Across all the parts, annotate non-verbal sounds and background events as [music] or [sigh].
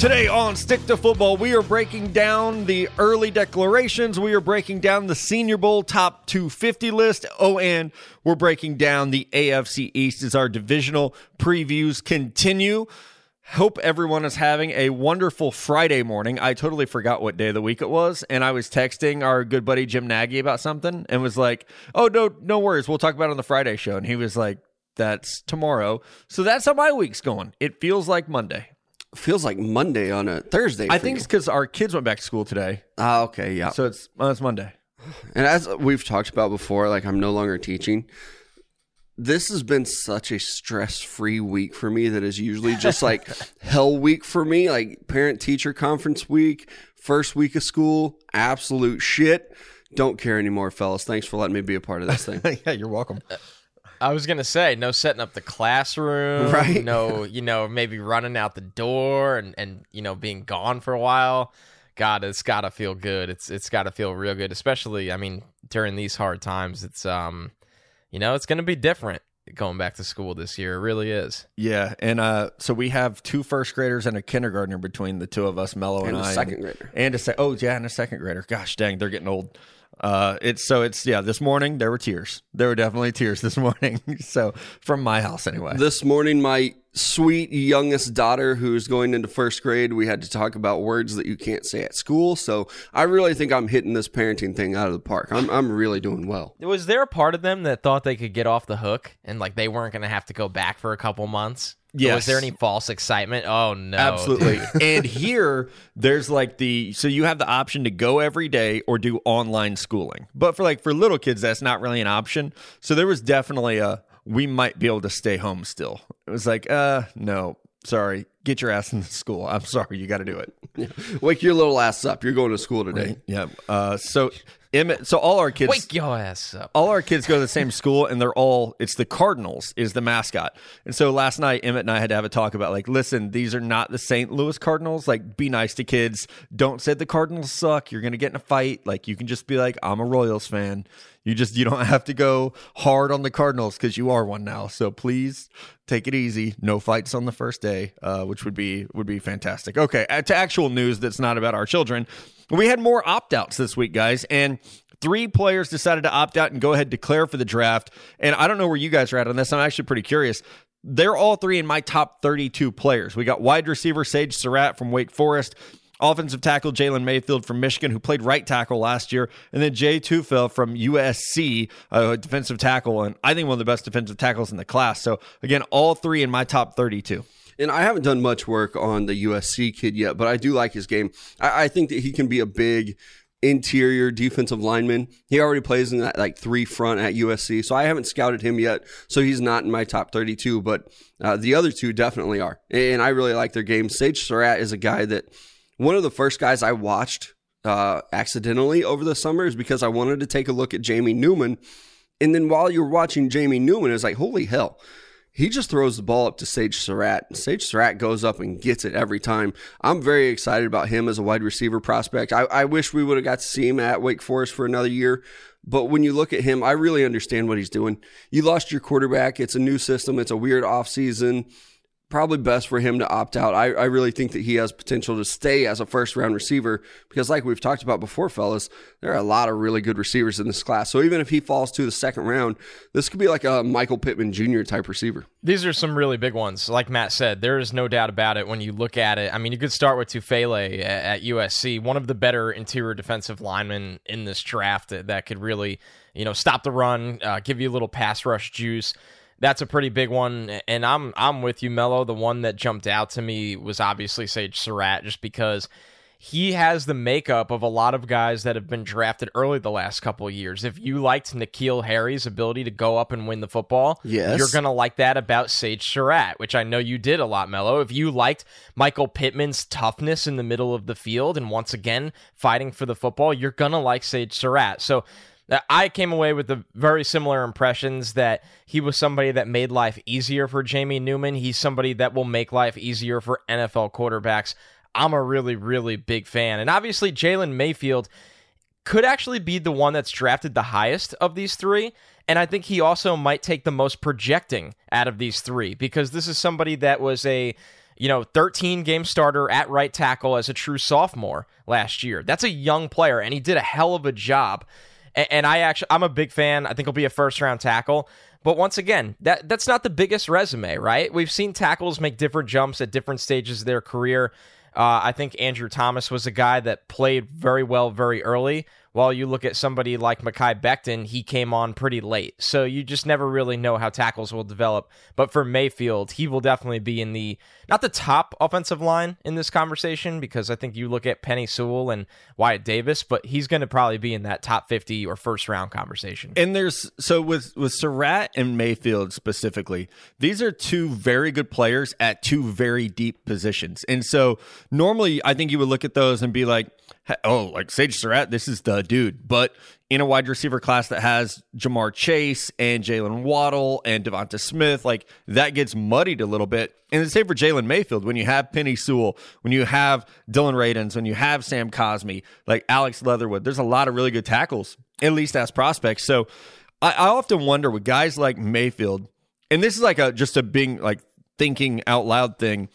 Today on Stick to Football, we are breaking down the early declarations. We are breaking down the Senior Bowl top 250 list. Oh, and we're breaking down the AFC East as our divisional previews continue. Hope everyone is having a wonderful Friday morning. I totally forgot what day of the week it was, and I was texting our good buddy Jim Nagy about something and was like, "Oh no, no worries. We'll talk about it on the Friday show." And he was like, "That's tomorrow." So that's how my week's going. It feels like Monday. Feels like Monday on a Thursday. I think you. it's because our kids went back to school today, Ah, okay, yeah. so it's well, it's Monday. And as we've talked about before, like I'm no longer teaching. This has been such a stress-free week for me that is usually just like [laughs] hell week for me, like parent teacher conference week, first week of school, absolute shit. Don't care anymore, fellas. Thanks for letting me be a part of this thing. [laughs] yeah, you're welcome. I was gonna say no setting up the classroom, Right. No, [laughs] you know, maybe running out the door and and you know being gone for a while. God, it's got to feel good. It's it's got to feel real good, especially I mean during these hard times. It's um, you know, it's gonna be different going back to school this year. It really is. Yeah, and uh, so we have two first graders and a kindergartner between the two of us, Mello and, And a I, second grader. and a se- oh yeah, and a second grader. Gosh dang, they're getting old. Uh, it's so it's yeah. This morning there were tears. There were definitely tears this [laughs] morning. so from my house anyway. This morning, my sweet youngest daughter, who's going into first grade, we had to talk about words that you can't say at school. So I really think I'm hitting this parenting thing out of the park. I'm, I'm really doing well. Was there a part of them that thought they could get off the hook and like they weren't gonna have to go back for a couple months? Yes. Was there any false excitement? Oh no, Absolutely. [laughs] and [laughs] here, there's like the so you have the option to go every day or do online schooling. But for like for little kids, that's not really an option. So there was definitely a we might be able to stay home still. It was like, uh, no, sorry, get your ass in the school. I'm sorry, you got to do it. [laughs] Wake your little ass up. You're going to school today. Yeah. Uh, so Emmett, so all our kids Wake your ass up. all our kids go to the same school and they're all it's the cardinals is the mascot and so last night emmett and i had to have a talk about like listen these are not the st louis cardinals like be nice to kids don't say the cardinals suck you're gonna get in a fight like you can just be like i'm a royals fan you just you don't have to go hard on the cardinals because you are one now so please take it easy no fights on the first day uh, which would be would be fantastic okay uh, to actual news that's not about our children we had more opt-outs this week guys and Three players decided to opt out and go ahead declare for the draft. And I don't know where you guys are at on this. I'm actually pretty curious. They're all three in my top 32 players. We got wide receiver Sage Surratt from Wake Forest, offensive tackle Jalen Mayfield from Michigan, who played right tackle last year, and then Jay Tufele from USC, a defensive tackle, and I think one of the best defensive tackles in the class. So again, all three in my top 32. And I haven't done much work on the USC kid yet, but I do like his game. I, I think that he can be a big interior defensive lineman. He already plays in that like three front at USC, so I haven't scouted him yet. So he's not in my top 32, but uh, the other two definitely are. And I really like their game. Sage Surratt is a guy that one of the first guys I watched uh, accidentally over the summer is because I wanted to take a look at Jamie Newman. And then while you're watching Jamie Newman, it's like, holy hell. He just throws the ball up to Sage Surratt. Sage Surratt goes up and gets it every time. I'm very excited about him as a wide receiver prospect. I, I wish we would have got to see him at Wake Forest for another year. But when you look at him, I really understand what he's doing. You lost your quarterback. It's a new system. It's a weird offseason. Probably best for him to opt out. I, I really think that he has potential to stay as a first round receiver because, like we've talked about before, fellas, there are a lot of really good receivers in this class. So even if he falls to the second round, this could be like a Michael Pittman Jr. type receiver. These are some really big ones. Like Matt said, there is no doubt about it when you look at it. I mean, you could start with Tufele at, USC, one of the better interior defensive linemen in this draft that, that could really, you know, stop the run, uh, give you a little pass rush juice. That's a pretty big one, and I'm I'm with you, Mello. The one that jumped out to me was obviously Sage Surratt, just because he has the makeup of a lot of guys that have been drafted early the last couple of years. If you liked N'Keal Harry's ability to go up and win the football, Yes. you're going to like that about Sage Surratt, which I know you did a lot, Mello. If you liked Michael Pittman's toughness in the middle of the field and once again fighting for the football, you're going to like Sage Surratt. So I came away with the very similar impressions that he was somebody that made life easier for Jamie Newman. He's somebody that will make life easier for NFL quarterbacks. I'm a really, really big fan. And obviously, Jalen Mayfield could actually be the one that's drafted the highest of these three. And I think he also might take the most projecting out of these three because this is somebody that was a you know, 13 game starter at right tackle as a true sophomore last year. That's a young player, and he did a hell of a job. And, and I actually, I'm a big fan. I think he'll be a first round tackle. But once again, that that's not the biggest resume, right? We've seen tackles make different jumps at different stages of their career. Uh, I think Andrew Thomas was a guy that played very well very early. While you look at somebody like Mekhi Becton, he came on pretty late. So you just never really know how tackles will develop. But for Mayfield, he will definitely be in the not the top offensive line in this conversation because I think you look at Penei Sewell and Wyatt Davis, but he's going to probably be in that top 50 or first round conversation. And there's so with with Surratt and Mayfield specifically, these are two very good players at two very deep positions. And so normally I think you would look at those and be like, oh, like Sage Surratt, this is the dude. But in a wide receiver class that has Ja'Marr Chase and Jaylen Waddle and DeVonta Smith, like that gets muddied a little bit. And the same for Jalen Mayfield. When you have Penei Sewell, when you have Dillon Radunz, when you have Sam Cosmi, like Alex Leatherwood, there's a lot of really good tackles, at least as prospects. So I, I often wonder with guys like Mayfield, and this is like a just a being like thinking out loud thing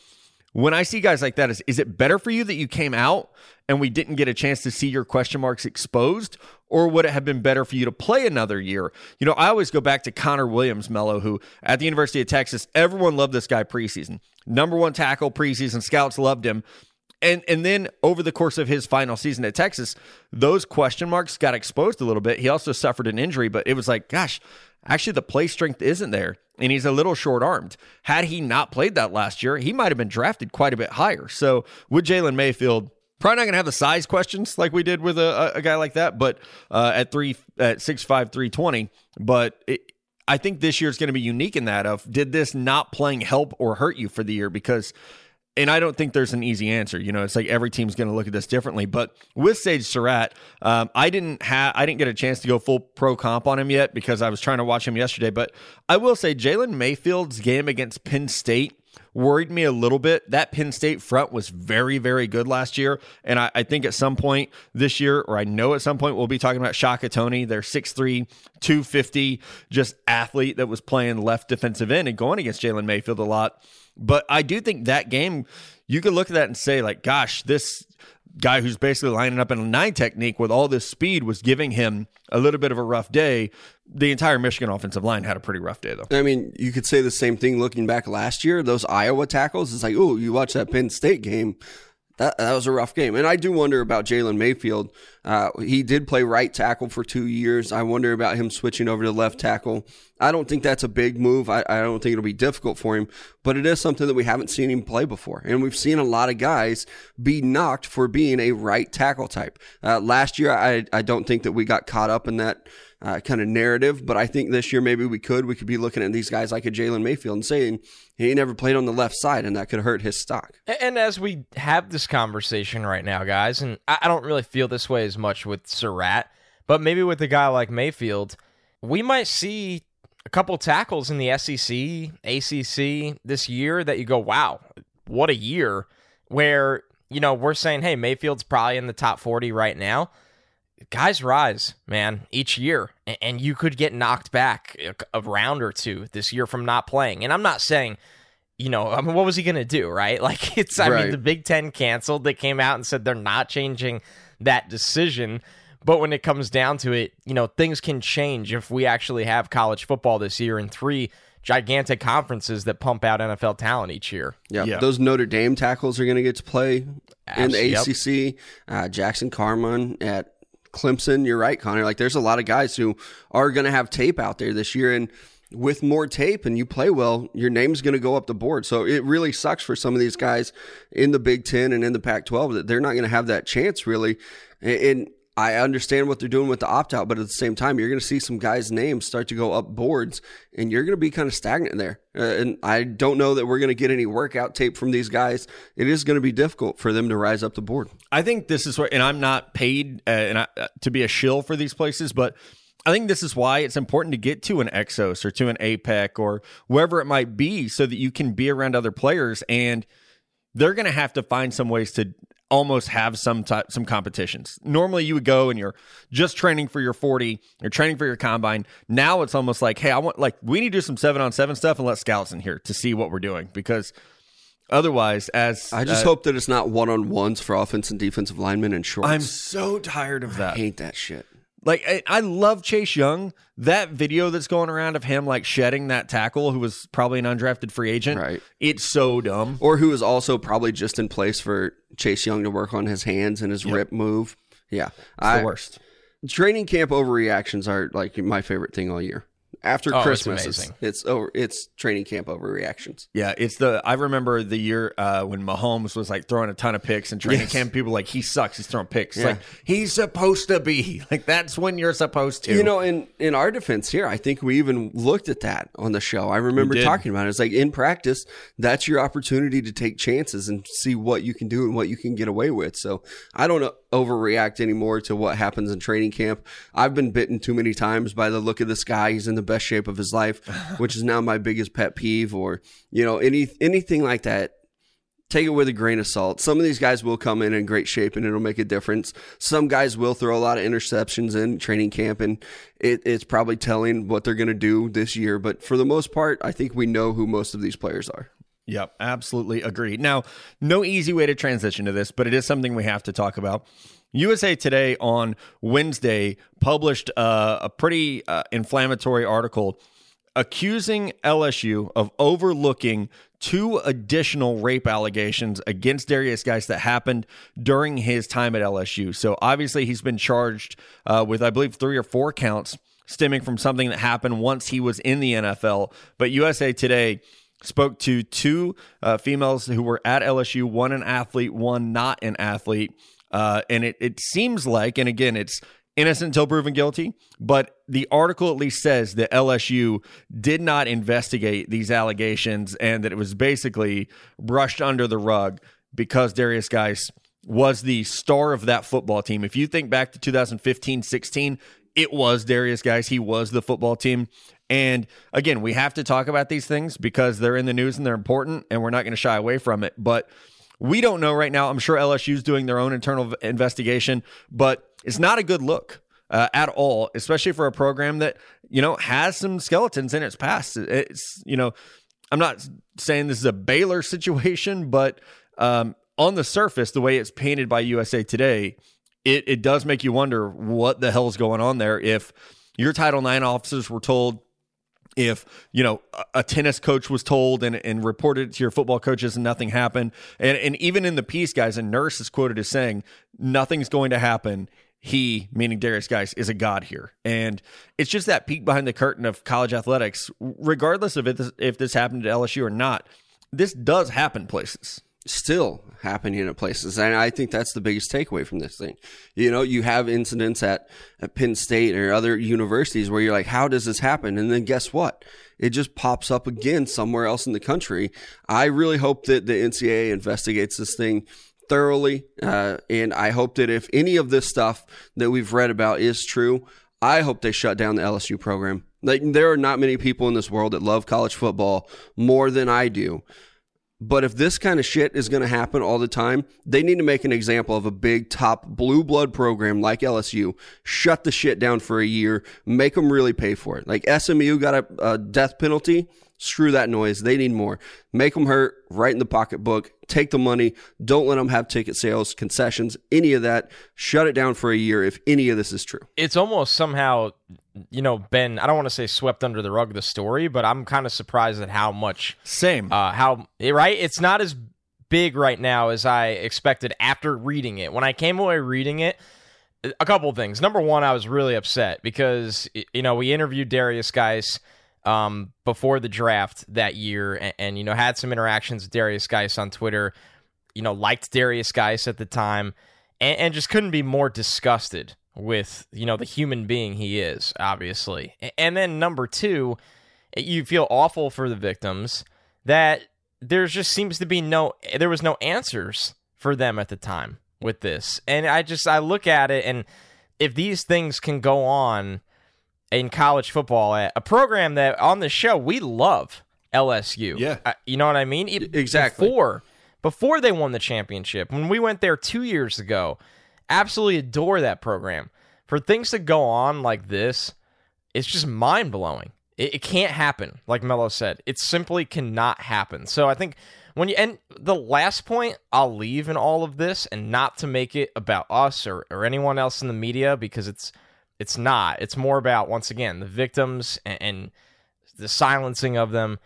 when I see guys like that, is, is it better for you that you came out and we didn't get a chance to see your question marks exposed? Or would it have been better for you to play another year? You know, I always go back to Connor Williams, Mello, who at the University of Texas, everyone loved this guy preseason. Number one tackle preseason, scouts loved him. And and then over the course of his final season at Texas, those question marks got exposed a little bit. He also suffered an injury, but it was like, gosh, actually the play strength isn't there and he's a little short armed. Had he not played that last year, he might have been drafted quite a bit higher. So would Jalen Mayfield, probably not going to have the size questions like we did with a, a guy like that, but uh, at three at six five three twenty. But it, I think this year is going to be unique in that of did this not playing help or hurt you for the year because and I don't think there's an easy answer. You know, it's like every team's going to look at this differently. But with Sage Surratt, um, I didn't have I didn't get a chance to go full pro comp on him yet because I was trying to watch him yesterday. But I will say Jalen Mayfield's game against Penn State worried me a little bit. That Penn State front was very, very good last year. And I, I, think at some point this year, or I know at some point, we'll be talking about Shaka Toney, their 6'3, 250, just athlete that was playing left defensive end and going against Jalen Mayfield a lot. But I do think that game, you could look at that and say, like, gosh, this guy who's basically lining up in a nine technique with all this speed was giving him a little bit of a rough day. The entire Michigan offensive line had a pretty rough day, though. I mean, you could say the same thing looking back last year. Those Iowa tackles, it's like, oh, you watch that Penn State game that, that was a rough game. And I do wonder about Jalen Mayfield. Uh, he did play right tackle for two years. I wonder about him switching over to left tackle. I don't think that's a big move. I, I don't think it'll be difficult for him, but it is something that we haven't seen him play before. And we've seen a lot of guys be knocked for being a right tackle type. Uh, last year, I, I don't think that we got caught up in that uh, kind of narrative. But I think this year maybe we could. We could be looking at these guys like a Jalen Mayfield and saying he never played on the left side, and that could hurt his stock. And as we have this conversation right now, guys, and I don't really feel this way as much with Surratt, but maybe with a guy like Mayfield, we might see a couple tackles in the SEC, ACC this year that you go, wow, what a year. Where, you know, we're saying, hey, Mayfield's probably in the top 40 right now guys rise, man, each year, and you could get knocked back a round or two this year from not playing. And I'm not saying, you know, I mean, what was he going to do, right? [laughs] Like, it's, I right. mean, the Big Ten canceled. They came out and said they're not changing that decision. But when it comes down to it, you know, things can change if we actually have college football this year in three gigantic conferences that pump out NFL talent each year. Yeah, yeah. those Notre Dame tackles are going to get to play in the yep. ACC. Uh, Jackson Carman at Clemson, you're right, Connor. Like there's a lot of guys who are going to have tape out there this year, and with more tape and you play well, your name's going to go up the board. So it really sucks for some of these guys in the Big Ten and in the Pac-12 that they're not going to have that chance really. And I understand what they're doing with the opt out, but at the same time, you're going to see some guys' names start to go up boards, and you're going to be kind of stagnant there. Uh, and I don't know that we're going to get any workout tape from these guys. It is going to be difficult for them to rise up the board. I think this is where, and I'm not paid uh, and I, uh, to be a shill for these places, but I think this is why it's important to get to an Exos or to an APEC or wherever it might be, so that you can be around other players and they're going to have to find some ways to almost have some type, some competitions. Normally you would go and you're just training for your 40, you're training for your combine. Now it's almost like, hey, I want like we need to do some 7 on 7 stuff and let scouts in here to see what we're doing because Otherwise, as I just uh, hope that it's not one on ones for offense and defensive linemen and shorts. I'm so tired of that. I hate that shit. Like I, I love Chase Young. That video that's going around of him like shedding that tackle, who was probably an undrafted free agent. Right. It's so dumb. Or who is also probably just in place for Chase Young to work on his hands and his rip move. Yeah. It's I, the worst. Training camp overreactions are like my favorite thing all year. After Oh, Christmas, it's, amazing. it's over. It's training camp overreactions. Yeah, it's the. I remember the year uh, when Mahomes was like throwing a ton of picks in training Yes. camp. People like he sucks. He's throwing picks. Yeah. Like he's supposed to be. [laughs] Like that's when you're supposed to. You know, in in our defense here, I think we even looked at that on the show. I remember talking about it. It's like in practice, that's your opportunity to take chances and see what you can do and what you can get away with. So I don't uh, overreact anymore to what happens in training camp. I've been bitten too many times by the look of this guy. He's in the best shape of his life, [laughs] which is now my biggest pet peeve. Or you know, any anything like that take it with a grain of salt. Some of these guys will come in in great shape and it'll make a difference. Some guys will throw a lot of interceptions in training camp and it, it's probably telling what they're going to do this year. But for the most part, I think we know who most of these players are. Yep, absolutely agree. Now, no easy way to transition to this, but it is something we have to talk about. USA Today on Wednesday published uh, a pretty uh, inflammatory article accusing LSU of overlooking two additional rape allegations against Derrius Guice that happened during his time at LSU. So obviously, he's been charged uh, with, I believe, three or four counts stemming from something that happened once he was in the NFL. But USA Today spoke to two uh, females who were at LSU, one an athlete, one not an athlete. Uh, and it, it seems like, and again, it's innocent until proven guilty, but the article at least says that LSU did not investigate these allegations and that it was basically brushed under the rug because Derrius Guice was the star of that football team. If you think back to 2015 16, it was Derrius Guice. He was the football team. And again, we have to talk about these things because they're in the news and they're important, and we're not going to shy away from it. But we don't know right now. I'm sure LSU's doing their own internal investigation, but it's not a good look uh, at all, especially for a program that you know has some skeletons in its past. It's you know, I'm not saying this is a Baylor situation, but um, on the surface, the way it's painted by USA Today, it it does make you wonder what the hell is going on there. If your Title IX officers were told if you know a- tennis coach was told and, and reported to your football coaches and nothing happened. And and even in the piece guys a nurse is quoted as saying nothing's going to happen. He meaning Derrius Guice is a god here. And it's just that peek behind the curtain of college athletics regardless of if this, if this happened at LSU or not this does happen places still happening at places. And I think that's the biggest takeaway from this thing. You know, you have incidents at, at Penn State or other universities where you're like, how does this happen? And then guess what? It just pops up again somewhere else in the country. I really hope that the NCAA investigates this thing thoroughly. Uh, and I hope that if any of this stuff that we've read about is true, I hope they shut down the LSU program. Like, there are not many people in this world that love college football more than I do. But if this kind of shit is going to happen all the time, they need to make an example of a big top blue blood program like LSU. Shut the shit down for a year. Make them really pay for it. Like SMU got a, a death penalty. Screw that noise. They need more. Make them hurt right in the pocketbook. Take the money. Don't let them have ticket sales, concessions, any of that. Shut it down for a year if any of this is true. it's almost somehow you know been i don't want to say swept under the rug the story but i'm kind of surprised at how much same. uh how right? It's not as big right now as i expected after reading it. When i came away reading it a couple of things. Number one i was really upset because you know we interviewed Derrius Guice um, before the draft that year and, and you know had some interactions with Derrius Guice on twitter you know liked Derrius Guice at the time and, and just couldn't be more disgusted with you know the human being he is obviously and then number two eh, you feel awful for the victims that there just seems to be no there was no answers for them at the time with this and i just i look at it and if these things can go on in college football at a program that on the show we love lsu Yeah. You know what i mean It- Exactly. before before they won the championship when we went there two years ago absolutely adore that program for things to go on like this it's just mind blowing. It, it can't happen, like Mello said. It simply cannot happen. So I think when you and the last point I'll leave in all of this, and not to make it about us or, or anyone else in the media because it's it's not. It's more about once again the victims and, and the silencing of them.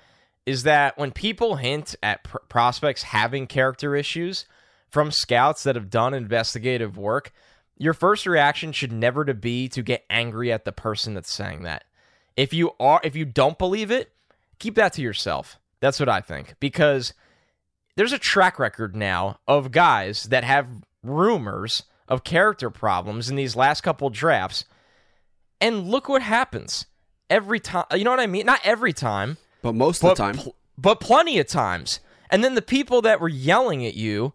Is that when people hint at pr- prospects having character issues from scouts that have done investigative work, your first reaction should never to be to get angry at the person that's saying that. If you are if you don't believe it, keep that to yourself. That's what I think because there's a track record now of guys that have rumors of character problems in these last couple drafts. And look what happens every time. You know what I mean? Not every time, But most but of the time, pl- but plenty of times. And then the people that were yelling at you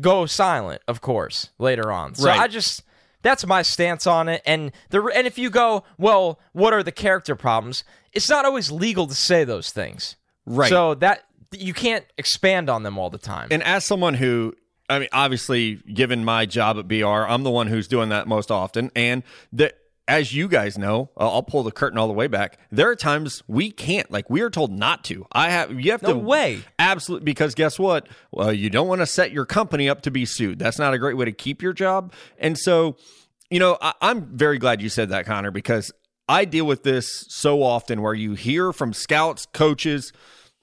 go silent, of course, later on. So Right. I just that's my stance on it. And the and if you go, well, what are the character problems? It's not always legal to say those things. Right. So that you can't expand on them all the time. And as someone who, I mean, obviously, given my job at BR, I'm the one who's doing that most often. And that, as you guys know, uh, I'll pull the curtain all the way back. There are times we can't, like, we are told not to. I have, you have No to, way. absolutely, because guess what? Well, you don't want to set your company up to be sued. That's not a great way to keep your job. And so, you know, I, I'm very glad you said that, Connor, because I deal with this so often where you hear from scouts, coaches,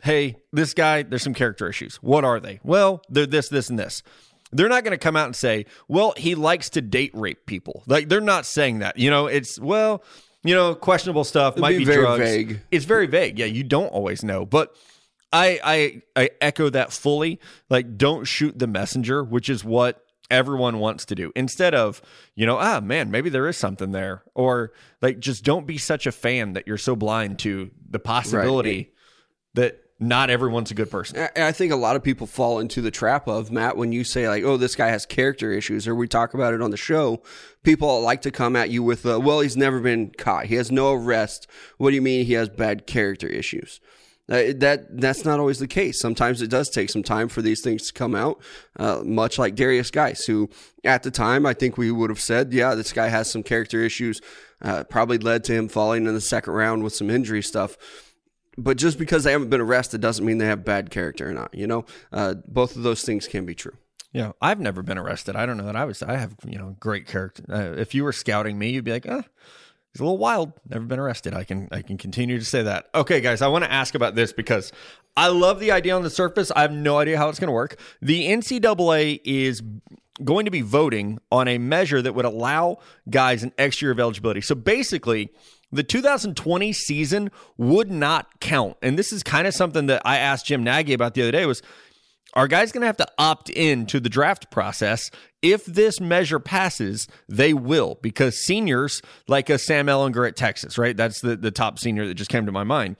hey, this guy, there's some character issues. What are they? Well, they're this, this, and this. They're not going to come out and say, well, he likes to date rape people. Like, they're not saying that. You know, it's, well, you know, questionable stuff might be be, very drugs. vague. It's very vague. Yeah, you don't always know. But I, I, I echo that fully. Like, don't shoot the messenger, which is what everyone wants to do instead of you know ah man maybe there is something there or like just don't be such a fan that you're so blind to the possibility that not everyone's a good person I think a lot of people fall into the trap of Matt when you say like, "Oh, this guy has character issues," or we talk about it on the show. People like to come at you with, uh, "Well, he's never been caught. He has no arrest. What do you mean he has bad character issues?" Uh, that that's not always the case. Sometimes it does take some time for these things to come out. Uh, much like Derrius Guice, who at the time I think we would have said, "Yeah, this guy has some character issues." Uh, probably led to him falling in the second round with some injury stuff but just because they haven't been arrested doesn't mean they have bad character or not. You know, uh, both of those things can be true. yeah i've never been arrested. I don't know that i was i have you know great character. Uh, if you were scouting me you'd be like uh he's a little wild. Never been arrested. I can i can continue to say that. Okay guys i want to ask about this because i love the idea on the surface. I have no idea how it's going to work. The ncaa is going to be voting on a measure that would allow guys an extra year of eligibility. So basically, the 2020 season would not count. And this is kind of something that I asked Jim Nagy about the other day was are guys going to have to opt in to the draft process? If this measure passes, they will because seniors like a Sam Ehlinger at Texas, right? That's the, the top senior that just came to my mind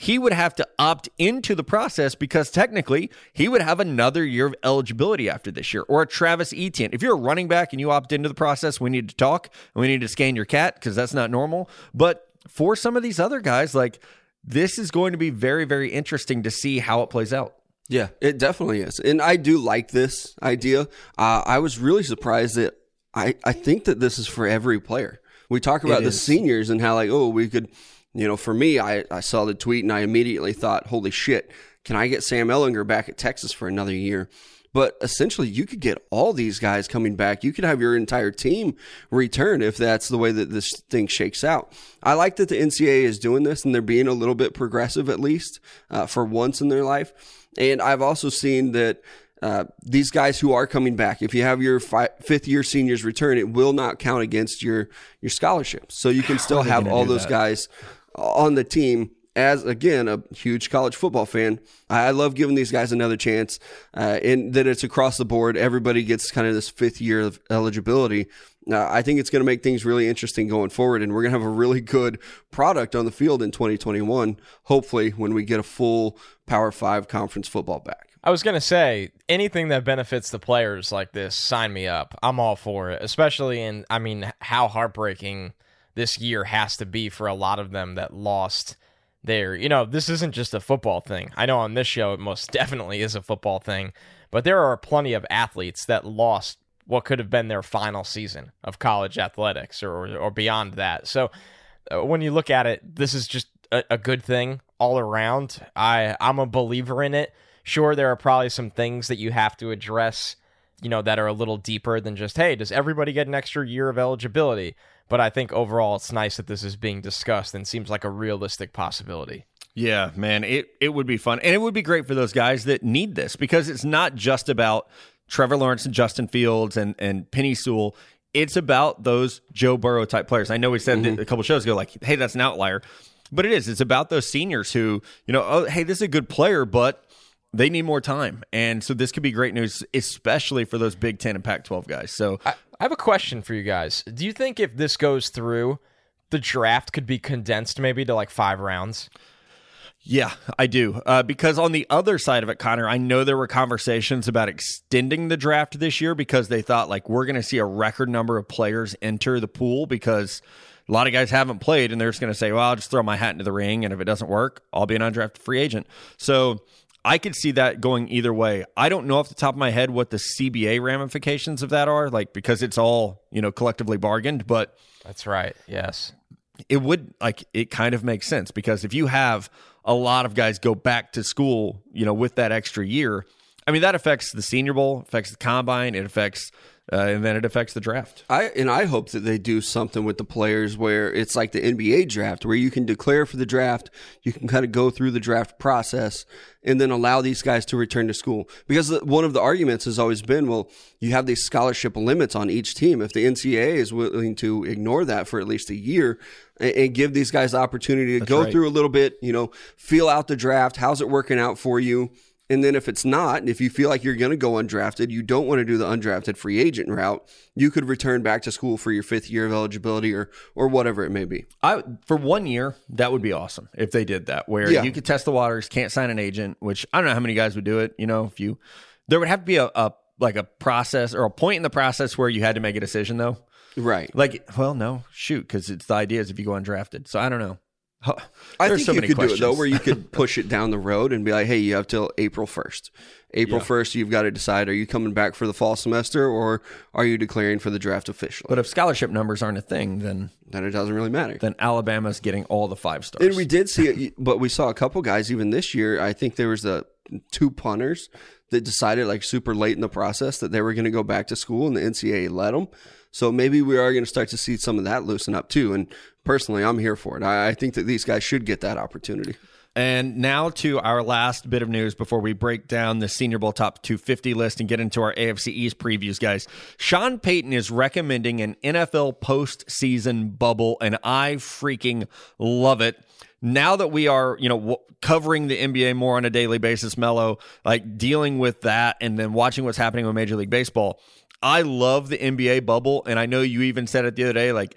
he would have to opt into the process because technically he would have another year of eligibility after this year. Or a Travis Etienne. If you're a running back and you opt into the process, we need to talk and we need to scan your cat because that's not normal. But for some of these other guys, like this is going to be very, very interesting to see how it plays out. Yeah, it definitely is. And I do like this idea. Uh, I was really surprised that I, I think that this is for every player. We talk about It the is. seniors and how, like, oh, we could, you know, for me, I, I saw the tweet and I immediately thought, holy shit, can I get Sam Ehlinger back at Texas for another year? But essentially, you could get all these guys coming back. You could have your entire team return if that's the way that this thing shakes out. I like that the NCAA is doing this and they're being a little bit progressive, at least uh, for once in their life. And I've also seen that uh, these guys who are coming back, if you have your fi- fifth year seniors return, it will not count against your your scholarship. So you can still have all those that? guys on the team. As again, a huge college football fan, I love giving these guys another chance, uh, and that it's across the board. Everybody gets kind of this fifth year of eligibility. Uh, I think it's going to make things really interesting going forward, and we're going to have a really good product on the field in 2021. Hopefully, when we get a full Power Five conference football back. I was gonna say anything that benefits the players like this, sign me up. I'm all for it. Especially in, I mean, how heartbreaking this year has to be for a lot of them that lost their. You know, this isn't just a football thing. I know on this show it most [laughs] definitely is a football thing, but there are plenty of athletes that lost what could have been their final season of college athletics or or beyond that. So uh, when you look at it, this is just a, a good thing all around. I I'm a believer in it. Sure, there are probably some things that you have to address, you know, that are a little deeper than just hey, does everybody get an extra year of eligibility? But I think overall, it's nice that this is being discussed and seems like a realistic possibility. Yeah, man, it it would be fun, and it would be great for those guys that need this because it's not just about Trevor Lawrence and Justin Fields and and Penei Sewell. It's about those Joe Burrow type players. I know we said mm-hmm. a couple shows ago, like, hey, that's an outlier, but it is. It's about those seniors who, you know, oh, hey, this is a good player, but they need more time, and so this could be great news, especially for those Big Ten and Pac-12 guys. So I, I have a question for you guys. Do you think if this goes through, the draft could be condensed maybe to like five rounds? Yeah, I do. Uh, because on the other side of it, Connor, I know there were conversations about extending the draft this year because they thought like we're going to see a record number of players enter the pool because a lot of guys haven't played and they're just going to say, well, I'll just throw my hat into the ring. And if it doesn't work, I'll be an undrafted free agent. So I could see that going either way. I don't know off the top of my head what the CBA ramifications of that are, like because it's all, you know, collectively bargained, but That's right. Yes. It would like it kind of makes sense because if you have a lot of guys go back to school, you know, with that extra year. I mean, that affects the Senior Bowl, affects the combine, it affects, uh, and then it affects the draft. I and I hope that they do something with the players where it's like the NBA draft, where you can declare for the draft, you can kind of go through the draft process, and then allow these guys to return to school. Because one of the arguments has always been, well, you have these scholarship limits on each team. If the NCAA is willing to ignore that for at least a year, and, give these guys the opportunity to That's go right. through a little bit, you know, feel out the draft. How's it working out for you? And then if it's not, if you feel like you're going to go undrafted, you don't want to do the undrafted free agent route, you could return back to school for your fifth year of eligibility or or whatever it may be. I for one year, that would be awesome if they did that, where yeah. you could test the waters, can't sign an agent, which I don't know how many guys would do it. You know, if you there would have to be a, a like a process or a point in the process where you had to make a decision though. Right. Like, well, no, shoot, because it's the idea is if you go undrafted. So I don't know. I think so you could questions. do it though, where you could [laughs] push it down the road and be like, "Hey, you have till April first. April first, you've got to decide: are you coming back for the fall semester, or are you declaring for the draft officially?" But if scholarship numbers aren't a thing, then then it doesn't really matter. Then Alabama's getting all the five stars. And we did see it, [laughs] but we saw a couple guys even this year. I think there was the two punters that decided like super late in the process that they were going to go back to school, and the NCAA let them. So maybe we are going to start to see some of that loosen up too. And personally, I'm here for it. I, I think that these guys should get that opportunity. And now to our last bit of news before we break down the Senior Bowl top 250 list and get into our AFC East previews, guys. Sean Payton is recommending an NFL postseason bubble, and I freaking love it. Now that we are, you know, covering the NBA more on a daily basis, Mello, like dealing with that and then watching what's happening with Major League Baseball, I love the NBA bubble, and I know you even said it the other day. Like,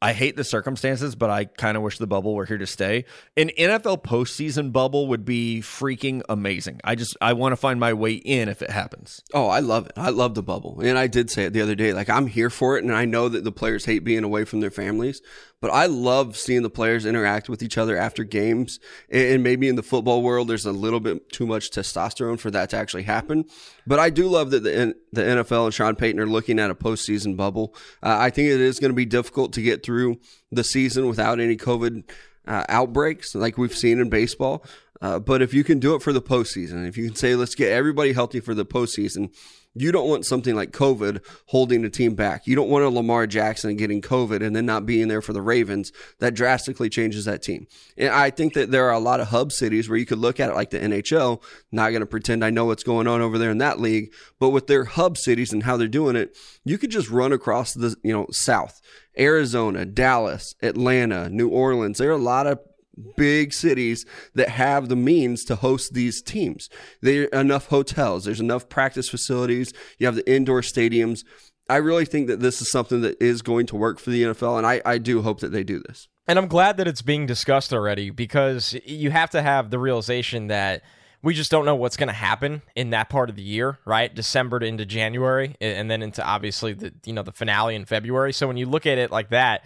I hate the circumstances, but I kind of wish the bubble were here to stay. An NFL postseason bubble would be freaking amazing. I just I want to find my way in if it happens. Oh, I love it. I love the bubble, and I did say it the other day. Like I'm here for it, and I know that the players hate being away from their families, but I love seeing the players interact with each other after games. And maybe in the football world, there's a little bit too much testosterone for that to actually happen. But I do love that the, the NFL and Sean Payton are looking at a postseason bubble. Uh, I think it is going to be difficult to get through the season without any COVID uh, outbreaks like we've seen in baseball. Uh, but if you can do it for the postseason, if you can say, let's get everybody healthy for the postseason, you don't want something like COVID holding the team back. You don't want a Lamar Jackson getting COVID and then not being there for the Ravens. That drastically changes that team. And I think that there are a lot of hub cities where you could look at it like the NHL. Not going to pretend I know what's going on over there in that league, but with their hub cities and how they're doing it, you could just run across the, you know, South. Arizona, Dallas, Atlanta, New Orleans. There are a lot of big cities that have the means to host these teams. There are enough hotels, there's enough practice facilities, you have the indoor stadiums. I really think that this is something that is going to work for the NFL, and I, I do hope that they do this. And I'm glad that it's being discussed already because you have to have the realization that we just don't know what's going to happen in that part of the year, right? December to into January, and then into obviously the you know the finale in February. So when you look at it like that,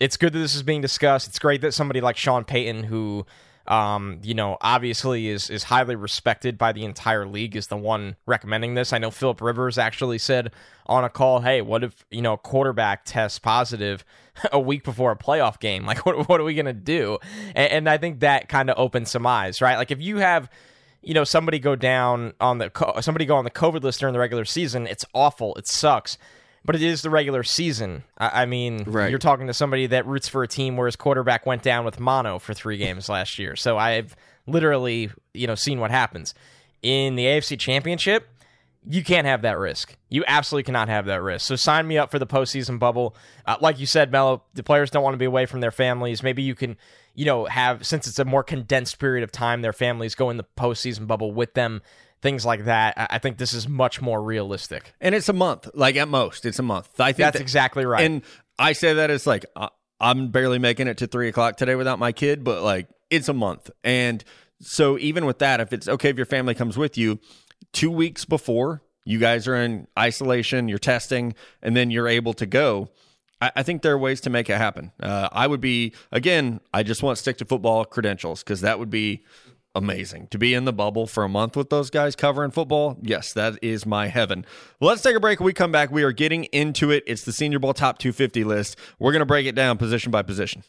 it's good that this is being discussed. It's great that somebody like Sean Payton, who um, you know, obviously is is highly respected by the entire league, is the one recommending this. I know Philip Rivers actually said on a call, "Hey, what if you know a quarterback tests positive [laughs] a week before a playoff game? Like, [laughs] what what are we gonna do?" And, and I think that kind of opens some eyes, right? Like, if you have you know somebody go down on the somebody go on the COVID list during the regular season, it's awful. It sucks but it is the regular season. I, I mean, right. you're talking to somebody that roots for a team where his quarterback went down with mono for three games last year. So I've literally, you know, seen what happens in the AFC Championship. You can't have that risk. You absolutely cannot have that risk. So sign me up for the postseason bubble. Uh, like you said, Mello, the players don't want to be away from their families. Maybe you can, you know, have since it's a more condensed period of time, their families go in the postseason bubble with them things like that. I think this is much more realistic. And it's a month, like at most, it's a month. I think that's that, exactly right. And I say that as like I'm barely making it to three o'clock today without my kid, but like it's a month, and so even with that, if it's okay if your family comes with you, two weeks before you guys are in isolation, you're testing, and then you're able to go. I, think there are ways to make it happen. Uh, I would be again. I just want to stick to football credentials because that would be amazing. To be in the bubble for a month with those guys covering football, yes, that is my heaven. Let's take a break. When we come back, we are getting into it. It's the Senior Bowl top 250 list. We're going to break it down position by position.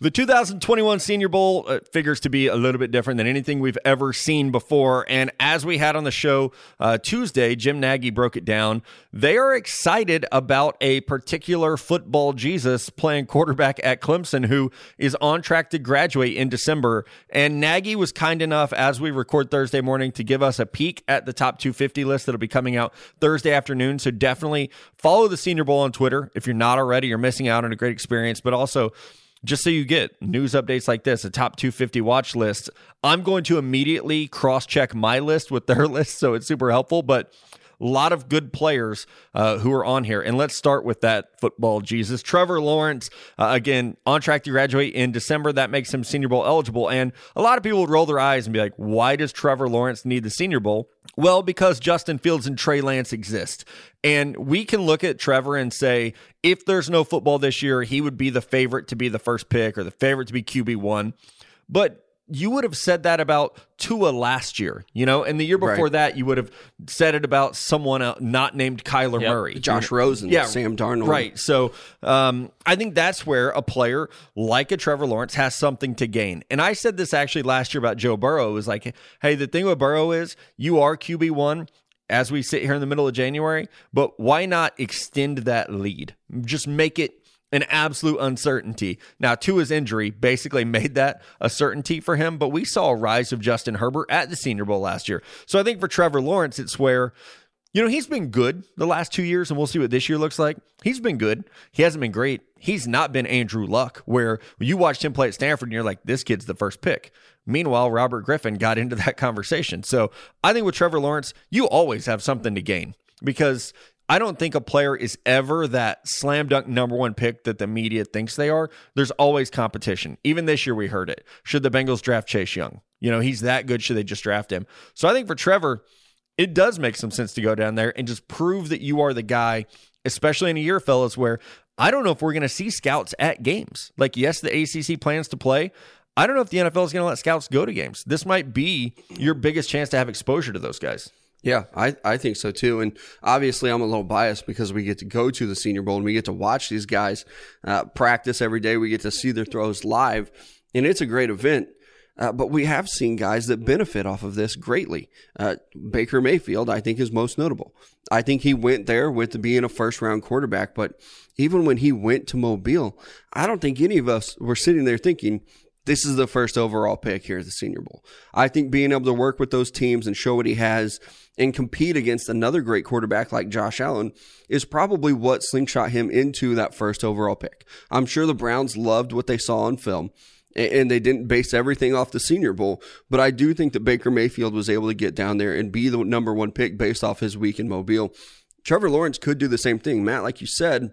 The 2021 Senior Bowl uh, figures to be a little bit different than anything we've ever seen before. And as we had on the show uh, Tuesday, Jim Nagy broke it down. They are excited about a particular football Jesus playing quarterback at Clemson who is on track to graduate in December. And Nagy was kind enough, as we record Thursday morning, to give us a peek at the top 250 list that'll be coming out Thursday afternoon. So definitely follow the Senior Bowl on Twitter. If you're not already, you're missing out on a great experience. But also, just so you get news updates like this, a top 250 watch list. I'm going to immediately cross check my list with their [laughs] list, so it's super helpful. But a lot of good players uh, who are on here. And let's start with that football Jesus. Trevor Lawrence, uh, again, on track to graduate in December. That makes him Senior Bowl eligible. And a lot of people would roll their eyes and be like, why does Trevor Lawrence need the Senior Bowl? Well, because Justin Fields and Trey Lance exist. And we can look at Trevor and say, if there's no football this year, he would be the favorite to be the first pick or the favorite to be QB1. But you would have said that about Tua last year, you know, and the year before right. that, you would have said it about someone else, not named Kyler yep. Murray, Josh Rosen, yeah, Sam Darnold, right? So um, I think that's where a player like a Trevor Lawrence has something to gain. And I said this actually last year about Joe Burrow. Is like, hey, the thing with Burrow is you are QB one as we sit here in the middle of January, but why not extend that lead? Just make it an absolute uncertainty. Now, Tua's injury basically made that a certainty for him, but we saw a rise of Justin Herbert at the Senior Bowl last year. So I think for Trevor Lawrence, it's where, you know, he's been good the last two years, and we'll see what this year looks like. He's been good. He hasn't been great. He's not been Andrew Luck, where you watched him play at Stanford and you're like, this kid's the first pick. Meanwhile, Robert Griffin got into that [laughs] conversation. So I think with Trevor Lawrence, you always have something to gain because I don't think a player is ever that slam dunk number one pick that the media thinks they are. There's always competition. Even this year, we heard it. Should the Bengals draft Chase Young? You know, he's that good. Should they just draft him? So I think for Trevor, it does make some sense to go down there and just prove that you are the guy, especially in a year, fellas, where I don't know if we're going to see scouts at games. Like, yes, the ACC plans to play. I don't know if the NFL is going to let scouts go to games. This might be your biggest chance to have exposure to those guys. Yeah, I, I think so too. And obviously, I'm a little biased because we get to go to the Senior Bowl and we get to watch these guys uh, practice every day. We get to see their throws live, and it's a great event. Uh, but we have seen guys that benefit off of this greatly. Uh, Baker Mayfield, I think, is most notable. I think he went there with being a first round quarterback, but even when he went to Mobile, I don't think any of us were sitting there thinking, this is the first overall pick here at the Senior Bowl. I think being able to work with those teams and show what he has and compete against another great quarterback like Josh Allen is probably what slingshot him into that first overall pick. I'm sure the Browns loved what they saw on film and they didn't base everything off the Senior Bowl. But I do think that Baker Mayfield was able to get down there and be the number one pick based off his week in Mobile. Trevor Lawrence could do the same thing. Matt, like you said,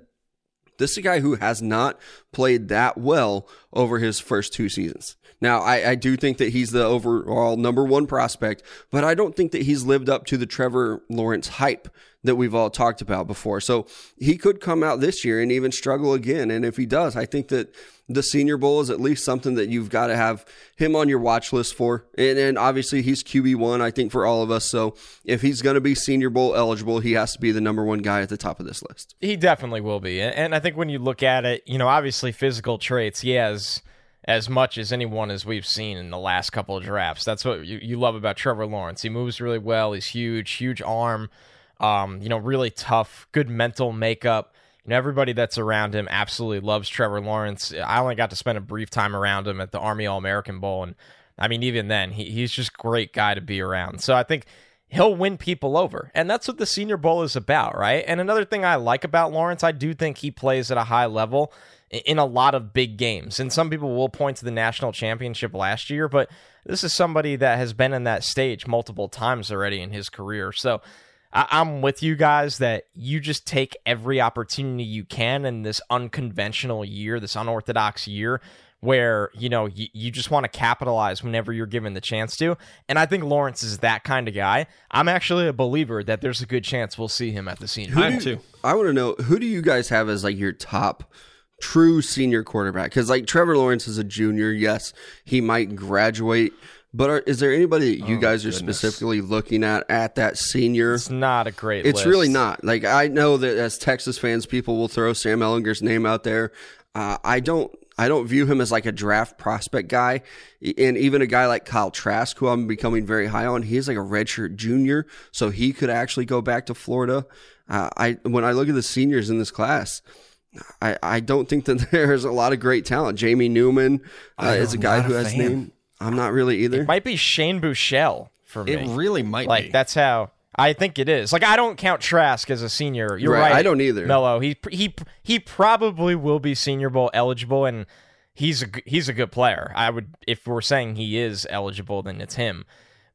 this is a guy who has not played that well over his first two seasons. Now, I, I, do think that he's the overall number one prospect, but I don't think that he's lived up to the Trevor Lawrence hype that we've all talked about before. So he could come out this year and even struggle again. And if he does, I think that the Senior Bowl is at least something that you've got to have him on your watch list for. And, and obviously, he's QB1, I think, for all of us. So if he's going to be Senior Bowl eligible, he has to be the number one guy at the top of this list. He definitely will be. And I think when you look at it, you know, obviously physical traits, he has as much as anyone as we've seen in the last couple of drafts. That's what you, you love about Trevor Lawrence. He moves really well. He's huge, huge arm. Um, you know, really tough, good mental makeup. You know, everybody that's around him absolutely loves Trevor Lawrence. I only got to spend a brief time around him at the Army All American Bowl, and I mean, even then, he, he's just great guy to be around. So I think he'll win people over, and that's what the Senior Bowl is about, right? And another thing I like about Lawrence, I do think he plays at a high level in a lot of big games. And some people will point to the national championship last year, but this is somebody that has been in that stage multiple times already in his career. So I- am with you guys that you just take every opportunity you can in this unconventional year, this unorthodox year. Where you know you, you just want to capitalize whenever you're given the chance to, and I think Lawrence is that kind of guy. I'm actually a believer that there's a good chance we'll see him at the senior. I too. I want to know who do you guys have as like your top true senior quarterback? Because like Trevor Lawrence is a junior. Yes, he might graduate. But are, is there anybody that you Oh, guys are goodness. specifically looking at at that senior? It's not a great. It's list. really not. Like I know that as Texas fans, people will throw Sam Ehlinger's name out there. Uh, I don't. I don't view him as like a draft prospect guy, and even a guy like Kyle Trask, who I'm becoming very high on. He's like a redshirt junior, so he could actually go back to Florida. Uh, I when I look at the seniors in this class, I, I don't think that [laughs] there's a lot of great talent. Jamie Newman uh, is a guy who a has fan. name. I'm not really either. It might be Shane Buechele for me. It really might like be. that's how I think it is. Like I don't count Trask as a senior. You're Right, right. I don't either. Mello. He he he probably will be Senior Bowl eligible, and he's a g- he's a good player. I would if we're saying he is eligible, then it's him.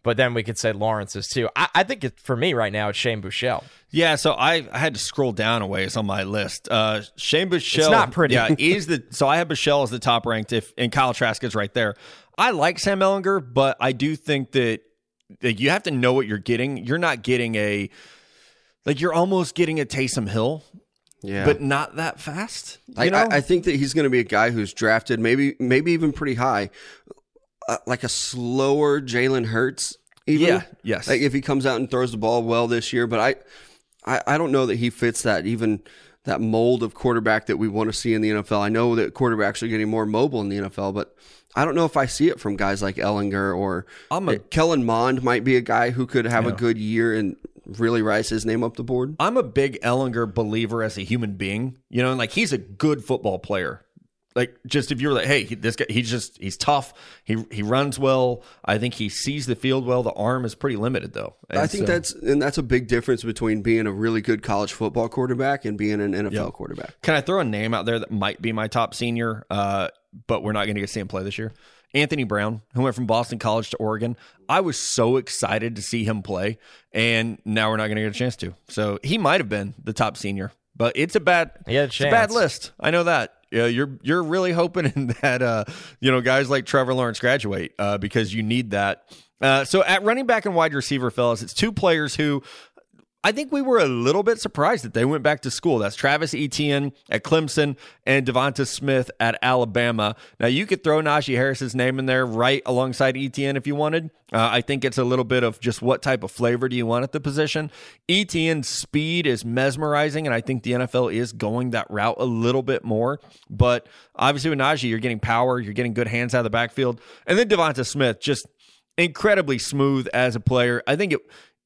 But then we could say Lawrence is too. I, I think it, for me right now, it's Shane Buechele. Yeah, so I, I had to scroll down a ways on my list. Uh, Shane Buechele. It's not pretty. Yeah, he's the so I have Buechele as the top ranked. If and Kyle Trask is right there. I like Sam Ehlinger, but I do think that, that you have to know what you're getting. You're not getting a like you're almost getting a Taysom Hill, yeah, but not that fast. You I, know? I, I think that he's going to be a guy who's drafted maybe maybe even pretty high, uh, like a slower Jalen Hurts. Even. Yeah, yes. Like if he comes out and throws the ball well this year, but I, I, I don't know that he fits that even that mold of quarterback that we want to see in the NFL. I know that quarterbacks are getting more mobile in the NFL, but I don't know if I see it from guys like Ehlinger or I'm a- Kellen Mond might be a guy who could have a good year and really rise his name up the board. I'm a big Ehlinger believer as a human being. You know, and like he's a good football player. Like just if you're like, hey, he- this guy, he's just he's tough. He he runs well. I think he sees the field well. The arm is pretty limited though. I think so- that's and that's a big difference between being a really good college football quarterback and being an NFL Yeah. quarterback. Can I throw a name out there that might be my top senior, uh, but we're not going to get to see him play this year? Anthony Brown, who went from Boston College to Oregon. I was so excited to see him play, and now we're not going to get a chance to. So he might have been the top senior, but it's a bad, a it's a bad list. I know that. Yeah, you're you're really hoping [laughs] that uh, you know guys like Trevor Lawrence graduate uh, because you need that. Uh, so at running back and wide receiver, fellas, it's two players who I think we were a little bit surprised that they went back to school. That's Travis Etienne at Clemson and DeVonta Smith at Alabama. Now you could throw Najee Harris's name in there right alongside Etienne if you wanted. Uh, I think it's a little bit of just what type of flavor do you want at the position. Etienne's speed is mesmerizing, and I think the NFL is going that route a little bit more. But obviously with Najee, you're getting power, you're getting good hands out of the backfield, and then DeVonta Smith just incredibly smooth as a player. I think it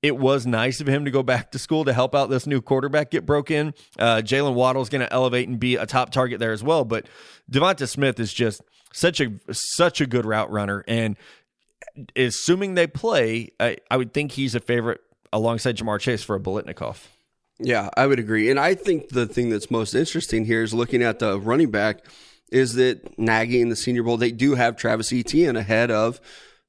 it was nice of him to go back to school to help out this new quarterback get broke in. Uh, Jaylen Waddle's going to elevate and be a top target there as well. But DeVonta Smith is just such a such a good route runner, and assuming they play, I, I would think he's a favorite alongside Ja'Marr Chase for a Biletnikoff. Yeah, I would agree. And I think the thing that's most interesting here is looking at the running back is that Nagy in the Senior Bowl, they do have Travis Etienne ahead of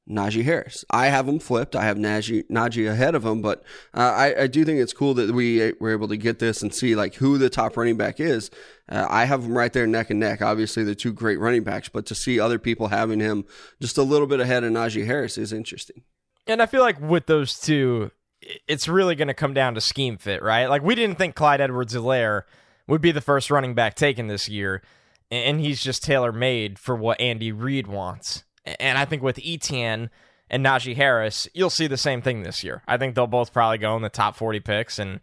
Najee Harris. I have him flipped. I have Najee, Najee ahead of him, but uh, I, I do think it's cool that we were able to get this and see like who the top running back is. Uh, I have him right there neck and neck. Obviously, they're two great running backs, but to see other people having him just a little bit ahead of Najee Harris is interesting. And I feel like with those two, it's really going to come down to scheme fit, right? Like we didn't think Clyde Edwards-Helaire would be the first running back taken this year. and he's just tailor made for what Andy Reid wants. And I think with Etienne and Najee Harris, you'll see the same thing this year. I think they'll both probably go in the top 40 picks and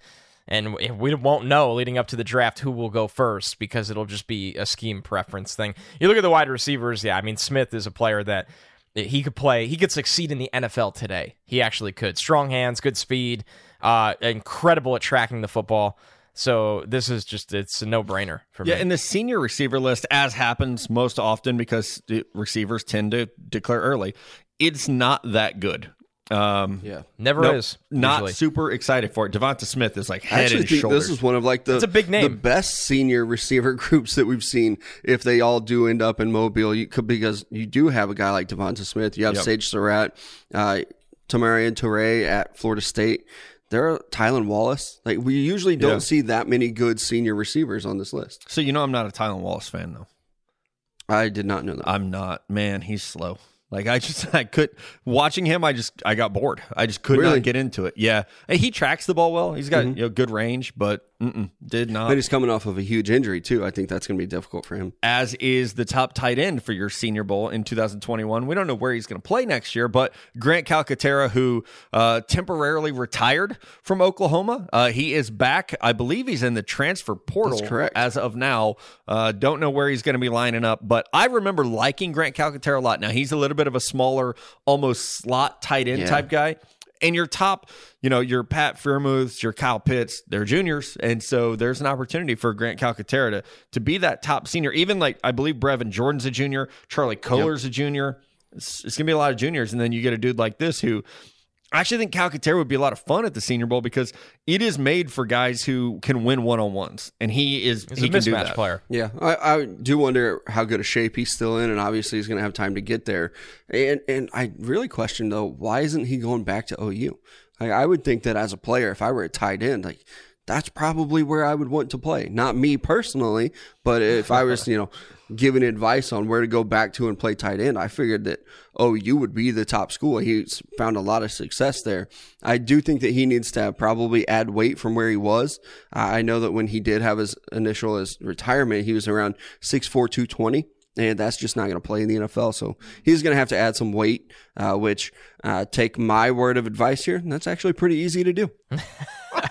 and we won't know leading up to the draft who will go first because it'll just be a scheme preference thing. You look at the wide receivers, yeah, I mean Smith is a player that he could play, he could succeed in the NFL today. He actually could. Strong hands, good speed, uh, incredible at tracking the football. So this is just it's a no brainer for yeah, me. Yeah, in the senior receiver list, as happens most often because the receivers tend to declare early, it's not that good. Um, Yeah. Never nope, is. not usually. super excited for it. DeVonta Smith is like head actually and shoulders. this is one of like the It's a big name. the best senior [laughs] receiver groups that we've seen. If they all do end up in Mobile, you could because you do have a guy like DeVonta Smith. You have Yep. Sage Surratt, uh, Tamorrion Terry at Florida State. There are Tylan Wallace. Like we usually don't Yeah. see that many good senior receivers on this list. so you know I'm not a Tylan Wallace fan though. I did not know that. I'm not. Man, he's slow. Like I just [laughs] I could watching him. I just I got bored. I just could Really? not get into it. Yeah, he tracks the ball well. He's got you know good range, but did not. But he's coming off of a huge injury too. I think that's going to be difficult for him. as is the top tight end for your Senior Bowl in 2021. We don't know where he's going to play next year, but Grant Calcaterra, who uh, temporarily retired from Oklahoma, uh, he is back. I believe he's in the transfer portal That's correct. as of now. Uh, don't know where he's going to be lining up, but I remember liking Grant Calcaterra a lot. Now he's a little bit of a smaller, almost slot tight end Yeah. type guy. And your top, you know, your Pat Freiermuths, your Kyle Pitts, they're juniors. And so there's an opportunity for Grant Calcaterra to, to be that top senior. Even like, I believe Brevin Jordan's a junior, Charlie Kolar's a junior. It's, it's going to be a lot of juniors. And then you get a dude like this who I actually think Calcaterra would be a lot of fun at the Senior Bowl because it is made for guys who can win one on ones. And he is, He's he a can do mismatch that. player. Yeah, I, I do wonder how good a shape he's still in, and obviously he's going to have time to get there. And and I really question though, why isn't he going back to OU? Like, I would think that as a player, if I were a tight end, like that's probably where I would want to play. Not me personally, but if I was, you know, giving advice on where to go back to and play tight end, I figured that OU would be the top school. He's found a lot of success there. I do think that he needs to probably add weight from where he was. I I know that when he did have his initial his retirement, he was around 6'4", 220 and that's just not going to play in the NFL. So he's going to have to add some weight, uh, which uh, take my word of advice here. That's actually pretty easy to do. [laughs]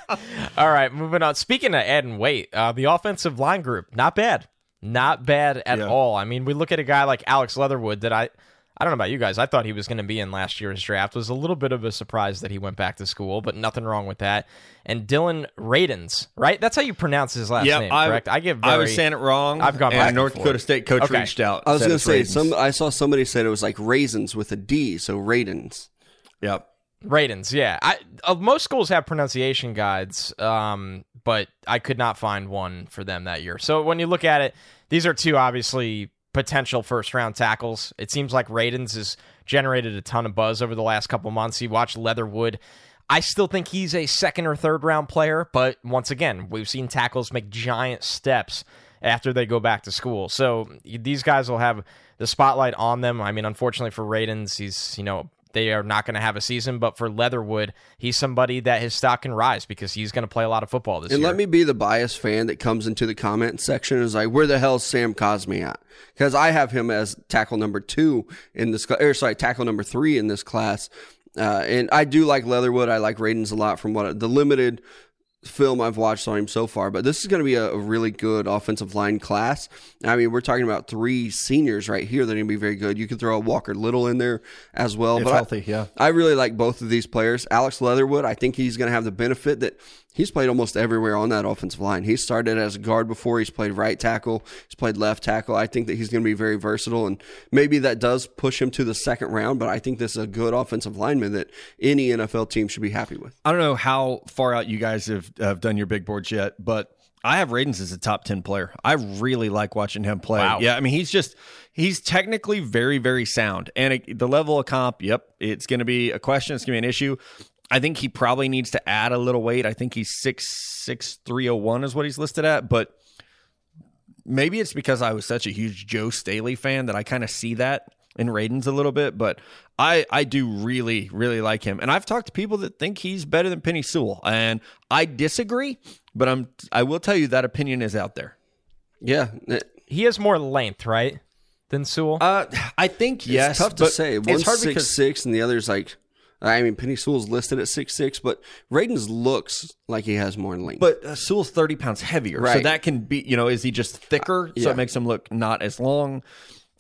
[laughs] All right, moving on. Speaking of adding weight, uh, the offensive line group, not bad. Not bad at Yeah. all. I mean, we look at a guy like Alex Leatherwood that I I don't know about you guys. I thought he was going to be in last year's draft. It was a little bit of a surprise that he went back to school, but nothing wrong with that. And Dillon Radunz, right? That's how you pronounce his last Yeah, name, I, correct? I give I was saying it wrong. I've gone and North. Dakota State coach Okay. reached out. I was going to say Ravens. some. I saw somebody said it was like raisins with a D, so Radunz. Yep. Radunz, yeah. I uh, most schools have pronunciation guides, um, but I could not find one for them that year. So when you look at it, these are two obviously potential first round tackles. It seems like Radunz has generated a ton of buzz over the last couple months. You watch Leatherwood. I still think he's a second or third round player, but once again, we've seen tackles make giant steps after they go back to school. So these guys will have the spotlight on them. I mean, unfortunately for Radunz, he's, you know, they are not going to have a season, but for Leatherwood, he's somebody that his stock can rise because he's going to play a lot of football this And year. And let me be the biased fan that comes into the comment section and is like, "Where the hell's Sam Cosmi at?" Because I have him as tackle number two in this, or sorry, tackle number three in this class. Uh, and I do like Leatherwood. I like Radunz a lot from what the limited film I've watched on him so far. But this is going to be a, really good offensive line class. I mean, we're talking about three seniors right here that are going to be very good. You can throw a Walker Little in there as well. If but I- healthy, yeah. I really like both of these players. Alex Leatherwood, I think he's going to have the benefit that he's played almost everywhere on that offensive line. He started as a guard before. He's played right tackle. He's played left tackle. I think that he's going to be very versatile, and maybe that does push him to the second round. But I think this is a good offensive lineman that any NFL team should be happy with. I don't know how far out you guys have, have done your big boards yet, but I have Radunz as a top 10 player. I really like watching him play. Wow. Yeah, I mean, he's just, he's technically very, very sound. And it, the level of comp, yep, it's going to be a question. It's going to be an issue. I think he probably needs to add a little weight. I think he's six six three oh one is what he's listed at, but maybe it's because I was such a huge Joe Staley fan that I kind of see that in Radunz a little bit, but I I do really really like him, and I've talked to people that think he's better than Penei Sewell, and I disagree, but I'm I will tell you that opinion is out there. Yeah, he has more length, right, than Sewell. Uh, I think yes. it's tough to but say. It's hard six because six, and the other's like. I mean, Penei Sewell's listed at six six, but Radunz looks like he has more length. But uh, Sewell's 30 pounds heavier. So that can be, you know, is he just thicker? So yeah. it makes him look not as long.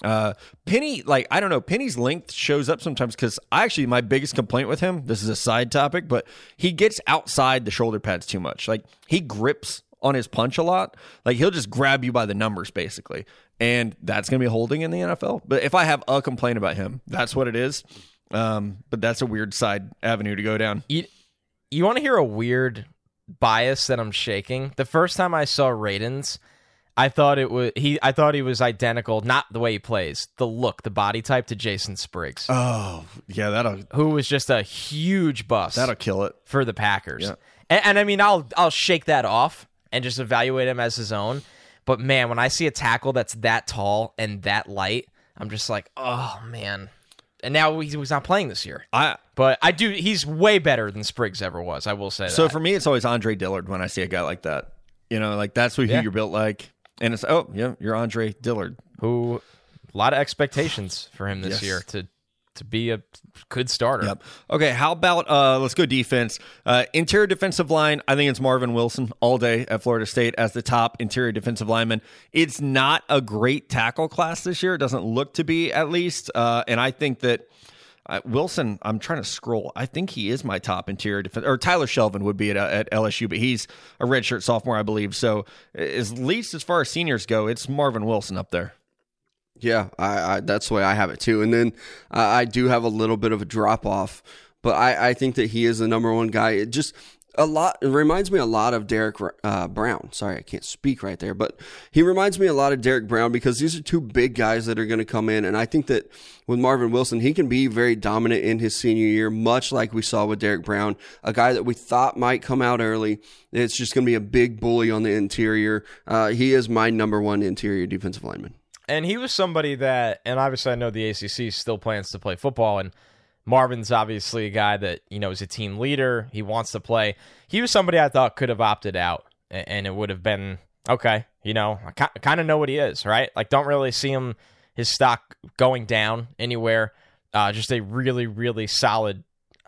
Uh, Penei, like, I don't know, Penei's length shows up sometimes because I actually, my biggest complaint with him, this is a side topic, but he gets outside the shoulder pads too much. Like, he grips on his punch a lot. Like, he'll just grab you by the numbers, basically. And that's going to be holding in the NFL. But if I have a complaint about him, that's what it is. Um, but that's a weird side avenue to go down. You, you want to hear a weird bias that I'm shaking? The first time I saw Radunz, I thought it was he. I thought he was identical, not the way he plays, the look, the body type to Jason Spriggs, Oh, yeah, that'll, who was just a huge bust that'll kill it. for the Packers. Yeah. And, and I mean, I'll I'll shake that off and just evaluate him as his own. But man, when I see a tackle that's that tall and that light, I'm just like, oh man. And now he's, not playing this year. I, But I do. He's way better than Spriggs ever was. I will say So that. for me, it's always Andre Dillard when I see a guy like that. You know, like that's who Yeah. you're built like. And it's oh yeah, you're Andre Dillard. who a lot of expectations for him this Yes. year to to be a good starter. Yep. Okay, how about uh let's go defense. Uh interior defensive line, I think it's Marvin Wilson all day at Florida State as the top interior defensive lineman. It's not a great tackle class this year. It doesn't look to be at least. Uh and I think that uh, Wilson, I'm trying to scroll. I think he is my top interior defense, or Tyler Shelvin would be at, at LSU, but he's a redshirt sophomore, I believe. So, at least as far as seniors go, it's Marvin Wilson up there. Yeah, I, I that's the way I have it too. And then uh, I do have a little bit of a drop off, but I, I think that he is the number one guy. It just a lot. It reminds me a lot of Derek uh, Brown. Sorry, I can't speak right there, but he reminds me a lot of Derek Brown because these are two big guys that are going to come in, and I think that with Marvin Wilson, he can be very dominant in his senior year, much like we saw with Derek Brown, a guy that we thought might come out early. It's just going to be a big bully on the interior. Uh, he is my number one interior defensive lineman. And he was somebody that, and obviously I know the ACC still plans to play football, and Marvin's obviously a guy that you know is a team leader. He wants to play. He was somebody I thought could have opted out, and it would have been okay. You know, I kind of know what he is, right? Like, don't really see him his stock going down anywhere. Uh, just a really, really solid,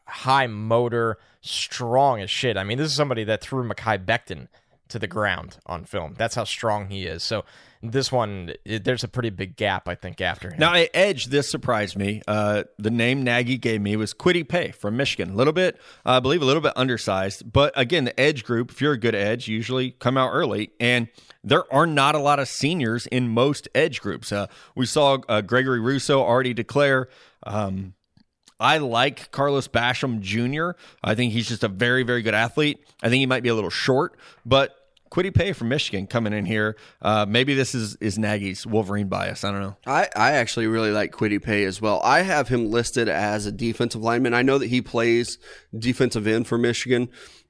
high motor, strong as shit. I mean, this is somebody that threw Mekhi Becton to the ground on film. That's how strong he is. So this one, it, there's a pretty big gap, I think, after him. Now, Edge, this surprised me. Uh, the name Nagy gave me was Kwity Paye from Michigan. A little bit, I believe, a little bit undersized. But again, the Edge group, if you're a good Edge, usually come out early. And there are not a lot of seniors in most Edge groups. Uh, we saw uh, Gregory Rousseau already declare. Um, I like Carlos Basham Jr. I think he's just a very, very good athlete. I think he might be a little short, but Kwity Paye from Michigan coming in here. Uh, maybe this is, is Nagy's Wolverine bias. I don't know. I, I actually really like Kwity Paye as well. I have him listed as a defensive lineman. I know that he plays defensive end for Michigan,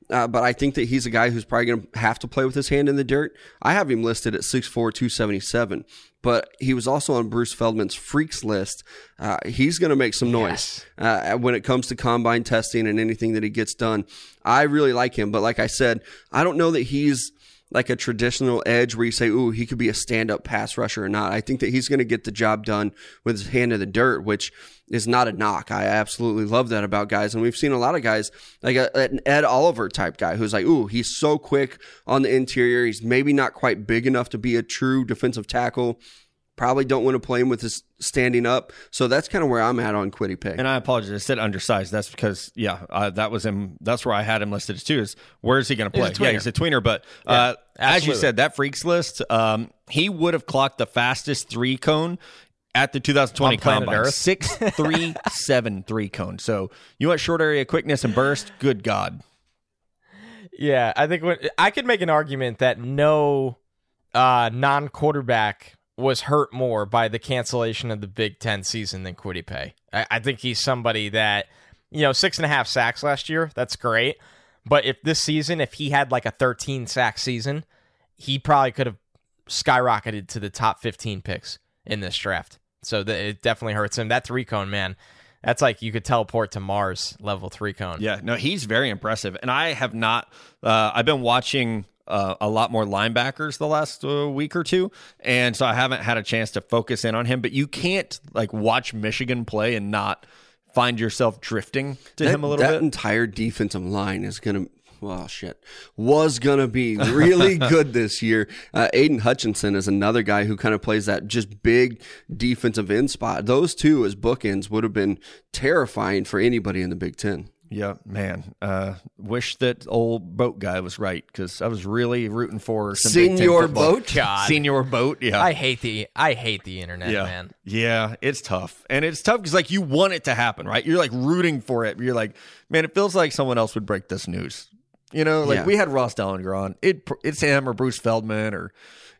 uh, but I think that he's a guy who's probably going to have to play with his hand in the dirt. I have him listed at 6'4, 277, but he was also on Bruce Feldman's freaks list. Uh, he's going to make some noise uh, when it comes to combine testing and anything that he gets done. I really like him, but like I said, I don't know that he's like a traditional edge where you say, ooh, he could be a stand up pass rusher or not. I think that he's going to get the job done with his hand in the dirt, which is not a knock. I absolutely love that about guys. And we've seen a lot of guys, like a, an Ed Oliver type guy who's like, ooh, he's so quick on the interior. He's maybe not quite big enough to be a true defensive tackle. Probably don't want to play him with his standing up. So that's kind of where I'm at on Kwity Paye. And I apologize. I said undersized. That's because, yeah, uh, that was him. That's where I had him listed too. Is where is he going to play? a Yeah, he's a tweener. But uh, as you said, that freaks list, um, he would have clocked the fastest three cone at the 2020 planet combine. Earth. Six three [laughs] seven three cone. So you want short area quickness and burst? Good God. Yeah, I think when, I could make an argument that no uh, non-quarterback was hurt more by the cancellation of the Big Ten season than Kwity Paye. I, I think he's somebody that you know six and a half sacks last year. That's great, but if this season, if he had like a 13 sack season, he probably could have skyrocketed to the top 15 picks in this draft. So it definitely hurts him. That three cone man, that's like you could teleport to Mars level three cone. Yeah, no, he's very impressive, and I have not. Uh, I've been watching uh, a lot more linebackers the last uh, week or two, and so I haven't had a chance to focus in on him. But you can't like watch Michigan play and not find yourself drifting to that, him a little that bit. That entire defensive line is going to well, shit, was going to be really [laughs] good this year. Uh, Aidan Hutchinson is another guy who kind of plays that just big defensive end spot. Those two as bookends would have been terrifying for anybody in the Big Ten. Yeah, man. Uh, wish that old boat guy was right because I was really rooting for some Senior boat. [laughs] God, Senior boat. Yeah, I hate the I hate the internet, yeah, man. yeah. It's tough, and it's tough because like you want it to happen, right? You're like rooting for it. You're like, man, it feels like someone else would break this news. You know, like Yeah. we had Ross Dellenger on. It it's him or Bruce Feldman or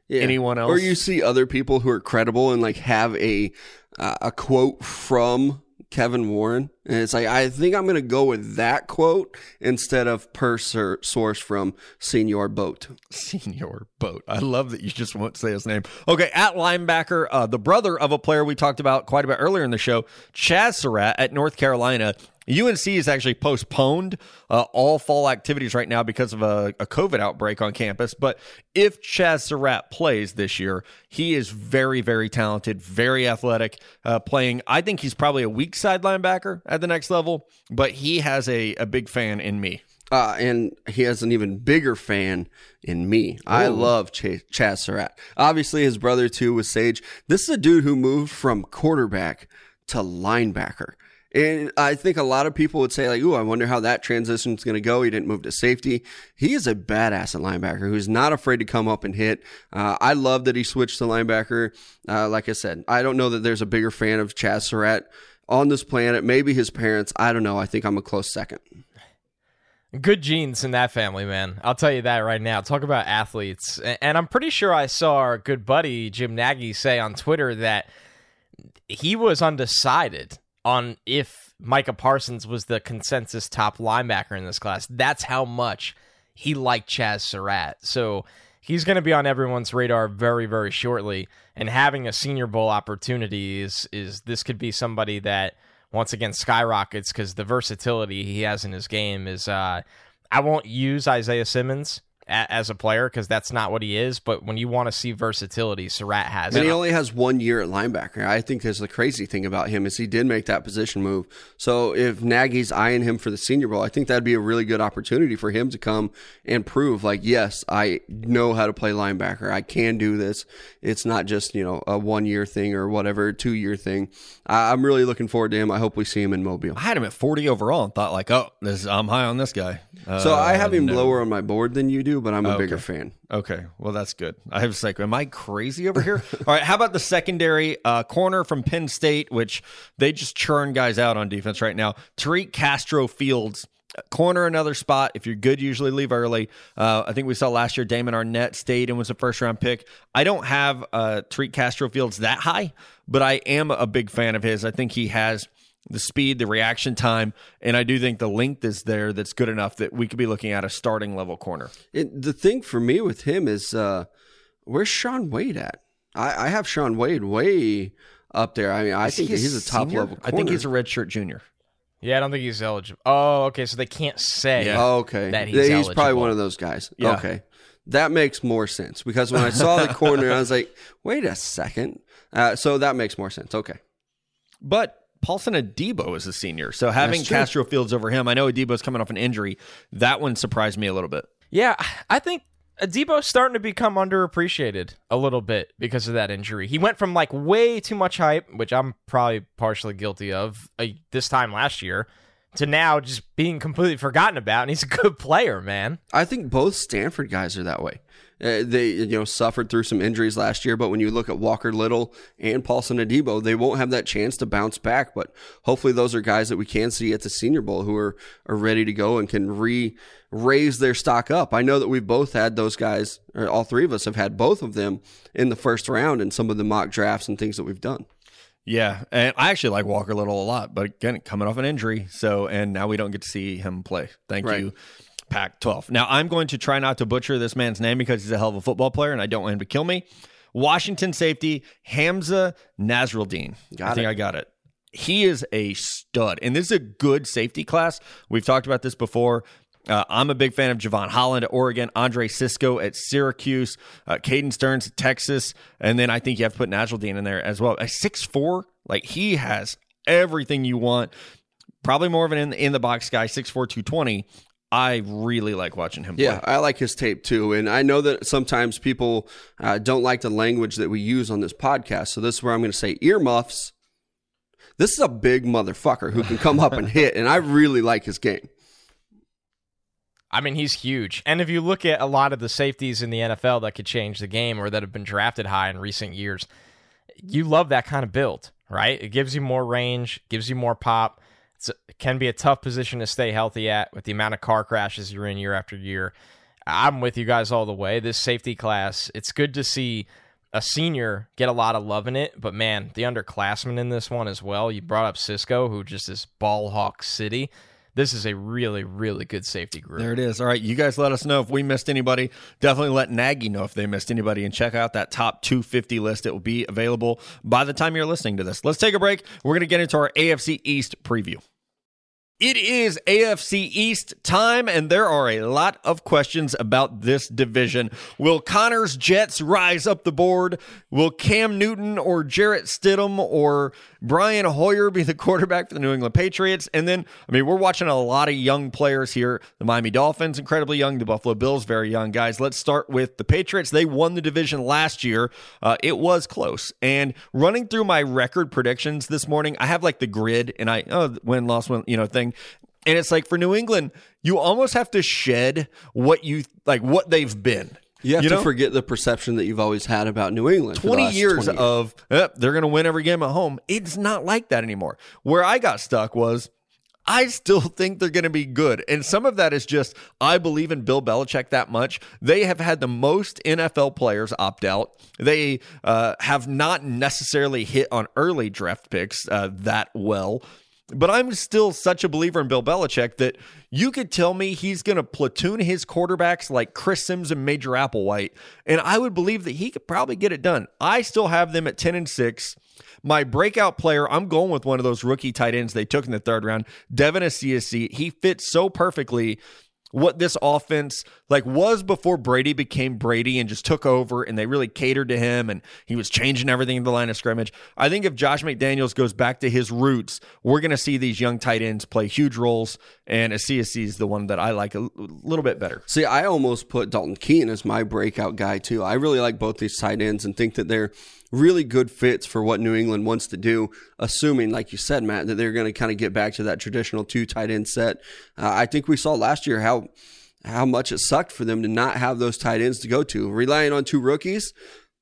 Yeah. anyone else. Or you see other people who are credible and like have a uh, a quote from Kevin Warren, and it's like I think I'm going to go with that quote instead of per source from Senior Boat. [laughs] Senior Boat. I love that you just won't say his name. Okay, at linebacker, uh, the brother of a player we talked about quite a bit earlier in the show, Chaz Surratt at North Carolina. UNC has actually postponed uh, all fall activities right now because of a, a COVID outbreak on campus. But if Chaz Surratt plays this year, he is very, very talented, very athletic, uh, playing. I think he's probably a weak side linebacker at the next level, but he has a, a big fan in me. Uh, and he has an even bigger fan in me. I love Ch- Chaz Surratt. Obviously, his brother too was Sage. This is a dude who moved from quarterback to linebacker. And I think a lot of people would say, like, ooh, I wonder how that transition is going to go. He didn't move to safety. He is a badass at linebacker who's not afraid to come up and hit. Uh, I love that he switched to linebacker. Uh, like I said, I don't know that there's a bigger fan of Chaz Surratt on this planet. Maybe his parents. I don't know. I think I'm a close second. Good genes in that family, man. I'll tell you that right now. Talk about athletes. And I'm pretty sure I saw our good buddy Jim Nagy say on Twitter that he was undecided on if Micah Parsons was the consensus top linebacker in this class. That's how much he liked Chaz Surratt. So he's going to be on everyone's radar very, very shortly. And having a Senior Bowl opportunity is is this could be somebody that once again skyrockets because the versatility he has in his game is. Uh, I won't use Isaiah Simmons as a player because that's not what he is. But when you want to see versatility, Surratt has And it. he only has one year at linebacker. I think there's the crazy thing about him is he did make that position move. So if Nagy's eyeing him for the Senior Bowl, I think that'd be a really good opportunity for him to come and prove, like, yes, I know how to play linebacker. I can do this. It's not just you know a one year thing or whatever, two year thing. I- I'm really looking forward to him. I hope we see him in Mobile. I had him at 40 overall and thought like, oh, this I'm high on this guy. Uh, So I have him no. lower on my board than you do, but I'm a bigger fan. Okay, well that's good. I was like, am I crazy over here? [laughs] All right, how about the secondary uh, corner from Penn State, which they just churn guys out on defense right now. Tariq Castro Fields. Corner another spot. If you're good, usually leave early. Uh, I think we saw last year Damon Arnette stayed and was a first round pick. I don't have uh, Tariq Castro Fields that high, but I am a big fan of his. I think he has the speed, the reaction time, and I do think the length is there that's good enough that we could be looking at a starting level corner. It, the thing for me with him is uh, where's Shaun Wade at? I, I have Shaun Wade way up there. I mean, I Is think he he's a top senior? level. I think he's a redshirt junior. Yeah, I don't think he's eligible. Oh, okay. So they can't say. Yeah. Oh, okay. that he's, he's probably one of those guys. Yeah. Okay. That makes more sense because when I saw the corner, I was like, wait a second. Uh, so that makes more sense. Okay. But Paulson Adebo is a senior, so having Castro Fields over him, I know Adebo's coming off an injury. That one surprised me a little bit. Yeah, I think Adebo's starting to become underappreciated a little bit because of that injury. He went from like way too much hype, which I'm probably partially guilty of uh, this time last year, to now just being completely forgotten about. And he's a good player, man. I think both Stanford guys are that way. Uh, they you know suffered through some injuries last year, but when you look at Walker Little and Paulson Adebo, they won't have that chance to bounce back. But hopefully, those are guys that we can see at the Senior Bowl who are are ready to go and can re raise their stock up. I know that we've both had those guys, or all three of us have had both of them in the first round in some of the mock drafts and things that we've done. Yeah, and I actually like Walker Little a lot, but again, coming off an injury, so and now we don't get to see him play. Thank Right. you, Pac 12. Now I'm going to try not to butcher this man's name because he's a hell of a football player, and I don't want him to kill me. Washington safety Hamsah Nasirildeen. Got I think. I got it. He is a stud, and this is a good safety class. We've talked about this before. Uh, I'm a big fan of Jevon Holland at Oregon, Andre Cisco at Syracuse, uh, Caden Sterns at Texas, and then I think you have to put Dean in there as well. A six four, like he has everything you want. Probably more of an in, in the box guy, 6'4", 220. I really like watching him play. Yeah, I like his tape too. And I know that sometimes people uh, don't like the language that we use on this podcast. So this is where I'm going to say earmuffs. This is a big motherfucker who can come up and [laughs] hit. And I really like his game. I mean, he's huge. And if you look at a lot of the safeties in the NFL that could change the game or that have been drafted high in recent years, you love that kind of build, right? It gives you more range, gives you more pop it can be a tough position to stay healthy at with the amount of car crashes you're in year after year. I'm with you guys all the way. This safety class, it's good to see a senior get a lot of love in it, but man, the underclassmen in this one as well. You brought up Cisco, who just is ball hawk city. This is a really, really good safety group. There it is. All right, you guys let us know if we missed anybody. Definitely let Nagy know if they missed anybody and check out that top 250 list. It will be available by the time you're listening to this. Let's take a break. We're going to get into our AFC East preview. It is AFC East time, and there are a lot of questions about this division. Will Connor's Jets rise up the board? Will Cam Newton or Jarrett Stidham or Brian Hoyer be the [laughs] quarterback for the New England Patriots? And then, I mean, we're watching a lot of young players here. The Miami Dolphins, incredibly young. The Buffalo Bills, very young guys. Let's start with the Patriots. They won the division last year. Uh, it was close. And running through my record predictions this morning, I have like the grid, and I, oh, win, loss, win, you know, thing. And it's like for New England, you almost have to shed what you like what they've been. You have you to know? forget the perception that you've always had about New England. 20 years 20 of eh, they're going to win every game at home. It's not like that anymore. Where I got stuck was I still [laughs] think they're going to be good. And some of that is just, I believe in Bill Belichick that much. They have had the most NFL players opt out. They uh, have not necessarily hit on early draft picks uh, that well. But I'm still such a believer in Bill Belichick that you could tell me he's going to platoon his quarterbacks like Chris Sims and Major Applewhite, and I would believe that he could probably get it done. I still have them at 10 and 6. My breakout player, I'm going with one of those rookie tight ends they took in the third round, Devin Asiasi. He fits so perfectly what this offense like was before Brady became Brady and just took over and they really catered to him and he was changing everything in the line of scrimmage. I think if Josh McDaniels goes back to his roots, we're going to see these young tight ends play huge roles and Asiasi is the one that I like a little bit better. See, I almost put Dalton Keene as my breakout guy too. I really like both these tight ends and think that they're really good fits for what New England wants to do, assuming, like you said, Matt, that they're going to kind of get back to that traditional two tight end set. Uh, I think we saw last year how how much it sucked for them to not have those tight ends to go to. Relying on two rookies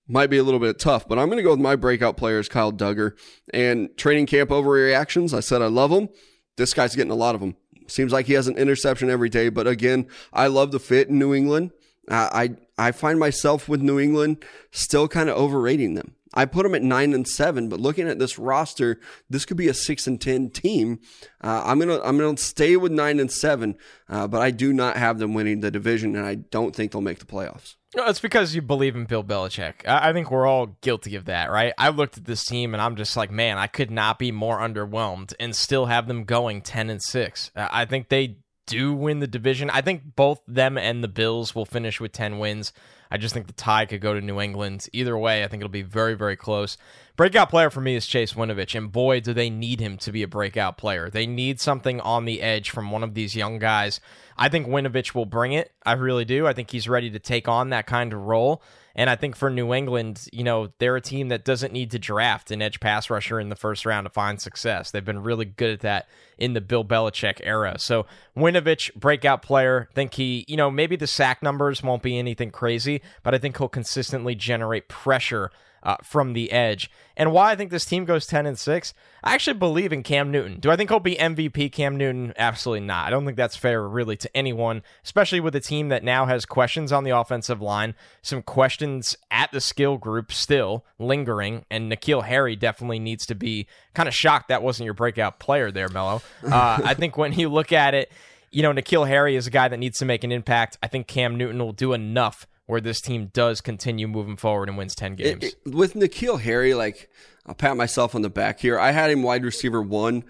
might be a little bit tough, but I'm going to go with my breakout players, Kyle Dugger. And training camp overreactions, I said I love him. This guy's getting a lot of them. Seems like he has an interception every day, but again, I love the fit in New England. I I find myself with New England still kind of overrating them. I put them at nine and seven, but looking at this roster, this could be a six and ten team. Uh, I'm gonna I'm gonna stay with nine and seven, uh, but I do not have them winning the division, and I don't think they'll make the playoffs. No, it's because you believe in Bill Belichick. I, I think we're all guilty of that, right? I looked at this team and I'm just like, man, I could not be more underwhelmed and still have them going ten and six. I think they do win the division. I think both them and the Bills will finish with ten wins. I just think the tie could go to New England. Either way, I think it'll be very, very close. Breakout player for me is Chase Winovich, and boy, do they need him to be a breakout player. They need something on the edge from one of these young guys. I think Winovich will bring it. I really do. I think he's ready to take on that kind of role. And I think for New England, you know, they're a team that doesn't need to draft an edge pass rusher in the first round to find success. They've been really good at that in the Bill Belichick era. So Winovich, breakout player. Think he, you know, maybe the sack numbers won't be anything crazy, but I think he'll consistently generate pressure uh, from the edge. And why I think this team goes 10 and 6, I actually believe in Cam Newton. Do I think he'll be MVP Cam Newton? Absolutely not. I don't think that's fair really to anyone, especially with a team that now has questions on the offensive line, some questions at the skill group still lingering, and N'Keal Harry definitely needs to be kind of shocked that wasn't your breakout player there, Mello. Uh, [laughs] I think when you look at it, you know, N'Keal Harry is a guy that needs to make an impact. I think Cam Newton will do enough where this team does continue moving forward and wins 10 games. It, it, with N'Keal Harry, like, I'll pat myself on the back here. I had him wide receiver one.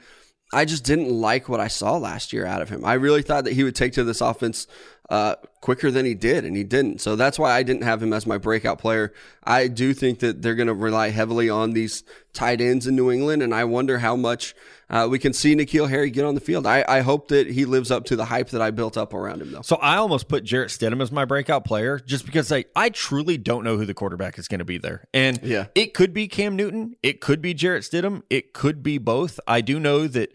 I just didn't like what I saw last year out of him. I really thought that he would take to this offense uh, quicker than he did, and he didn't. So that's why I didn't have him as my breakout player. I do think that they're going to rely heavily on these tight ends in New England, and I wonder how much uh, we can see N'Keal Harry get on the field. I, I hope that he lives up to the hype that I built up around him, though. So I almost put Jarrett Stidham as my breakout player just because I, I truly don't know who the quarterback is going to be there. And Yeah. it could be Cam Newton. It could be Jarrett Stidham. It could be both. I do know that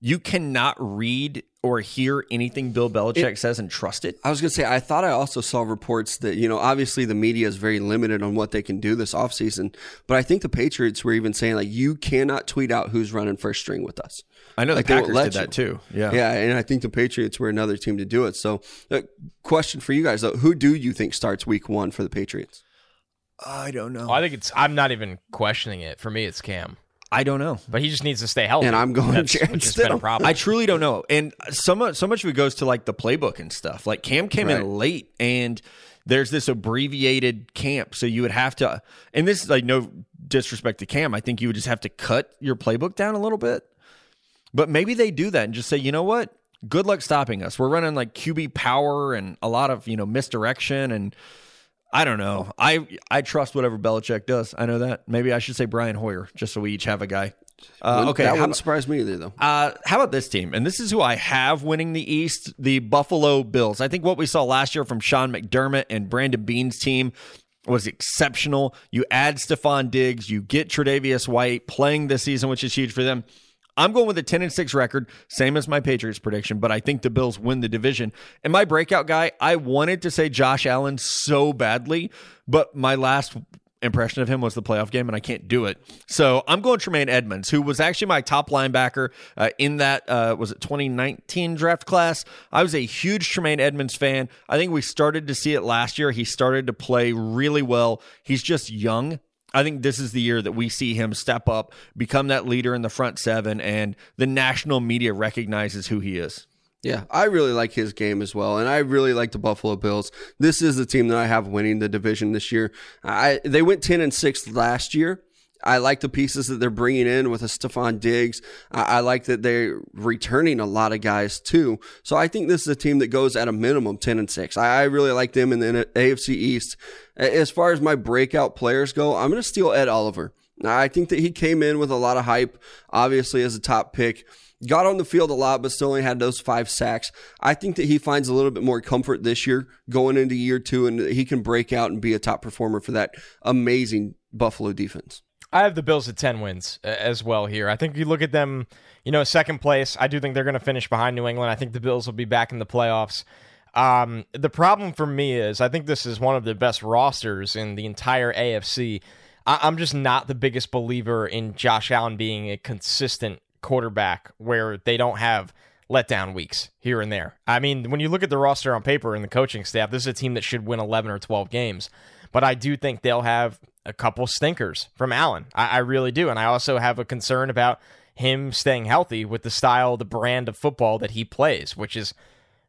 you cannot read or hear anything Bill Belichick says and trust it. I was going to say, I thought I also saw reports that, you know, obviously the media is very limited on what they can do this offseason, but I think the Patriots were even saying, like, you cannot tweet out who's running first string with us. I know Like, the they won't Packers let did that you. too. Yeah. Yeah, and I think the Patriots were another team to do it. So, uh, question for you guys, though, who do you think starts week one for the Patriots? I don't know. Well, I think it's. I'm not even questioning it. For me, it's Cam, I don't know. but he just needs to stay healthy. And I'm going That's, Jarrett which has been a Stidham. problem. I truly don't know. And so much, so much of it goes to like the playbook and stuff. Like Cam came Right. in late and there's this abbreviated camp. So you would have to, and this is like no disrespect to Cam. I think you would just have to cut your playbook down a little bit. But maybe they do that and just say, you know what? Good luck stopping us. We're running like QB power and a lot of, you know, misdirection and I don't know. I I trust whatever Belichick does. I know that. Maybe I should say Brian Hoyer, just so we each have a guy. Uh, okay, that wouldn't surprise me either, though. uh, how about this team? And this is who I have winning the East, the Buffalo Bills. I think what we saw last year from Sean McDermott and Brandon Beane's team was exceptional. You add Stefon Diggs, you get Tre'Davious White playing this season, which is huge for them. I'm going with a 10 and 6 record, same as my Patriots prediction, but I think the Bills win the division. And my breakout guy, I wanted to say Josh Allen so badly, but my last impression of him was the playoff game, and I can't do it. So I'm going Tremaine Edmunds, who was actually my top linebacker uh, in that uh, was it 2019 draft class. I was a huge Tremaine Edmunds fan. I think we started to see it last year. He started to play really well. He's just young. I think this is the year that we see him step up, become that leader in the front seven, and the national media recognizes who he is. Yeah, I really like his game as well, and I really like the Buffalo Bills. This is the team that I have winning the division this year. I they went ten and six last year. I like the pieces that they're bringing in with a Stefon Diggs. I, I like that they're returning a lot of guys too. So I think this is a team that goes at a minimum ten and six. I, I really like them in the AFC East. As far as my breakout players go, I'm going to steal Ed Oliver. I think that he came in with a lot of hype, obviously as a top pick got on the field a lot, but still only had those five sacks. I think that he finds a little bit more comfort this year going into year two, and he can break out and be a top performer for that amazing Buffalo defense. I have the Bills at 10 wins uh, as well here. I think if you look at them, you know, second place, I do think they're going to finish behind New England. I think the Bills will be back in the playoffs. Um, the problem for me is I think this is one of the best rosters in the entire AFC. I- I'm just not the biggest believer in Josh Allen being a consistent quarterback where they don't have letdown weeks here and there. I mean, when you look at the roster on paper and the coaching staff, this is a team that should win 11 or 12 games. But I do think they'll have a couple stinkers from Allen. I, I really do. And I also have a concern about him staying healthy with the style, the brand of football that he plays, which is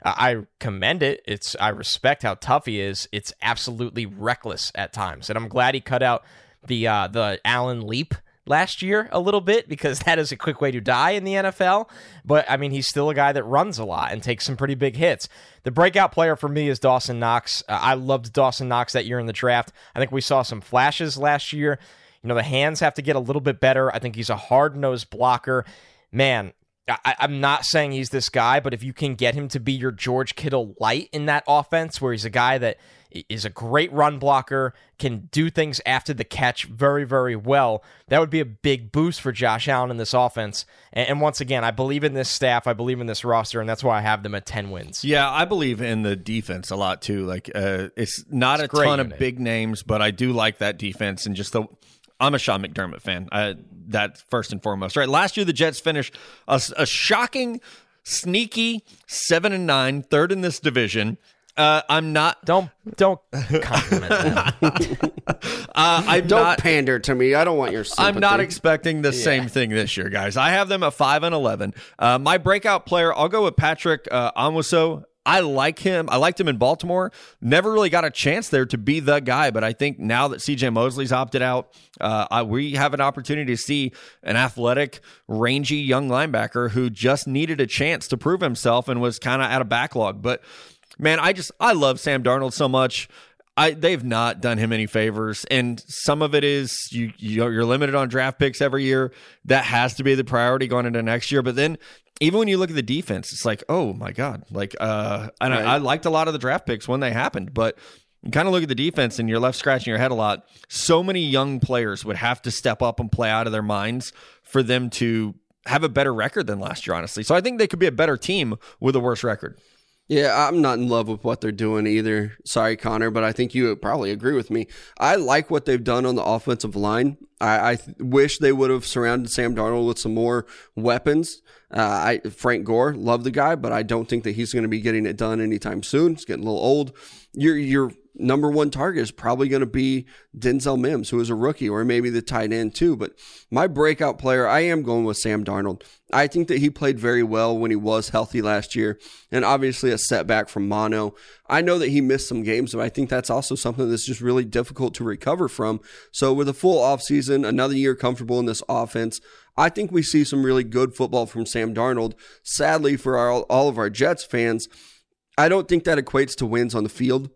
I commend it. It's I respect how tough he is. It's absolutely reckless at times, and I'm glad he cut out the uh, the Allen leap last year a little bit because [laughs] that is a quick way to die in the NFL. But I mean, he's still a guy that runs a lot and takes some pretty big hits. The breakout player for me is Dawson Knox. Uh, I loved Dawson Knox that year in the draft. I think we saw some flashes last year. You know, the hands have to get a little bit better. I think he's a hard nosed blocker. Man, I, I'm not saying he's this guy, but if you can get him to be your George Kittle light in that offense, where he's a guy that is a great run blocker, can do things after the catch very, very well, that would be a big boost for Josh Allen in this offense. And, and once again, I believe in this staff, I believe in this roster, and that's why I have them at 10 wins. Yeah, I believe in the defense a lot too. Like, uh, it's not It's a ton unit. of big names, but I do like that defense and just the. I'm a Sean McDermott fan. I, that first and foremost. Right. Last year, the Jets finished a, a shocking, sneaky seven and nine, third in this division. Uh, I'm not. Don't don't [laughs] compliment them. Uh, I'm Don't not. pander to me. I don't want your sympathy. I'm not expecting the same thing this year, guys. I have them at five and eleven. Uh, my breakout player, I'll go with Patrick uh, Onwuasor I like him. I liked him in Baltimore. Never really got a chance there to be the guy, but I think now that CJ Mosley's opted out, uh, I, we have an opportunity to see an athletic, rangy young linebacker who just needed a chance to prove himself and was kind of at a backlog. But man, I just I love Sam Darnold so much. I, they've not done him any favors, and some of it is you you're limited on draft picks every year. That has to be the priority going into next year. But then even when you look at the defense, it's like, oh my god, like uh, and right. I, I liked a lot of the draft picks when they happened, but you kind of look at the defense and you're left scratching your head a lot. So many young players would have to step up and play out of their minds for them to have a better record than last year, honestly. So I think they could be a better team with a worse record. Yeah, I'm not in love with what they're doing either. Sorry, Connor, but I think you probably agree with me. I like what they've done on the offensive line. I, I wish they would have surrounded Sam Darnold with some more weapons. Uh, I Frank Gore, love the guy, but I don't think that he's going to be getting it done anytime soon. He's getting a little old. You're you're number one target is probably going to be Denzel Mims, who is a rookie, or maybe the tight end too. But my breakout player, I am going with Sam Darnold. I think that he played very well when he was healthy last year, and obviously a setback from mono. I know that he missed some games, but I think that's also something that's just really difficult to recover from. So with a full offseason, another year comfortable in this offense, I think we see some really good football from Sam Darnold. Sadly, for our, all of our Jets fans, I don't think that equates to wins on the field.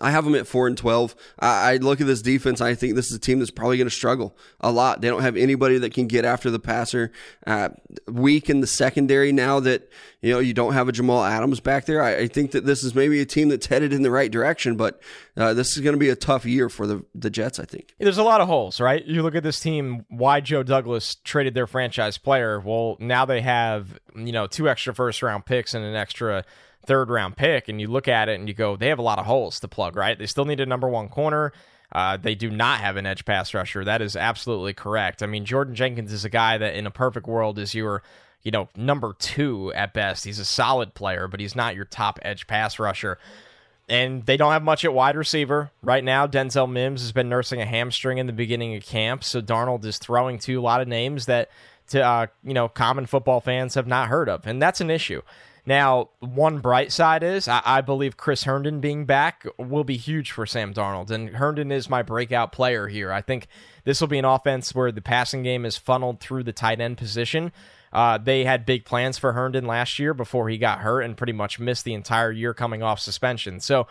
I have them at four and twelve. I, I look at this defense. I think this is a team that's probably going to struggle a lot. They don't have anybody that can get after the passer. Uh, weak in the secondary now that you know you don't have a Jamal Adams back there. I, I think that this is maybe a team that's headed in the right direction, but uh, this is going to be a tough year for the the Jets. I think there's a lot of holes, right? You look at this team. Why Joe Douglas traded their franchise player? Well, now they have you know two extra first round picks and an extra third round pick, and you look at it and you go, they have a lot of holes to plug, right? They still need a number one corner. Uh, they do not have an edge pass rusher. That is absolutely correct. I mean, Jordan Jenkins is a guy that, in a perfect world, is your you know number two at best. He's a solid player, but he's not your top edge pass rusher. And they don't have much at wide receiver right now. Denzel Mims has been nursing a hamstring in the beginning of camp, so Darnold is throwing to a lot of names that to uh, you know common football fans have not heard of, and that's an issue. Now, one bright side is I, I, believe Chris Herndon being back will be huge for Sam Darnold, and Herndon is my breakout player here. I think this will be an offense where the passing game is funneled through the tight end position. Uh, they had big plans for Herndon last year before he got hurt and pretty much missed the entire year coming off suspension. So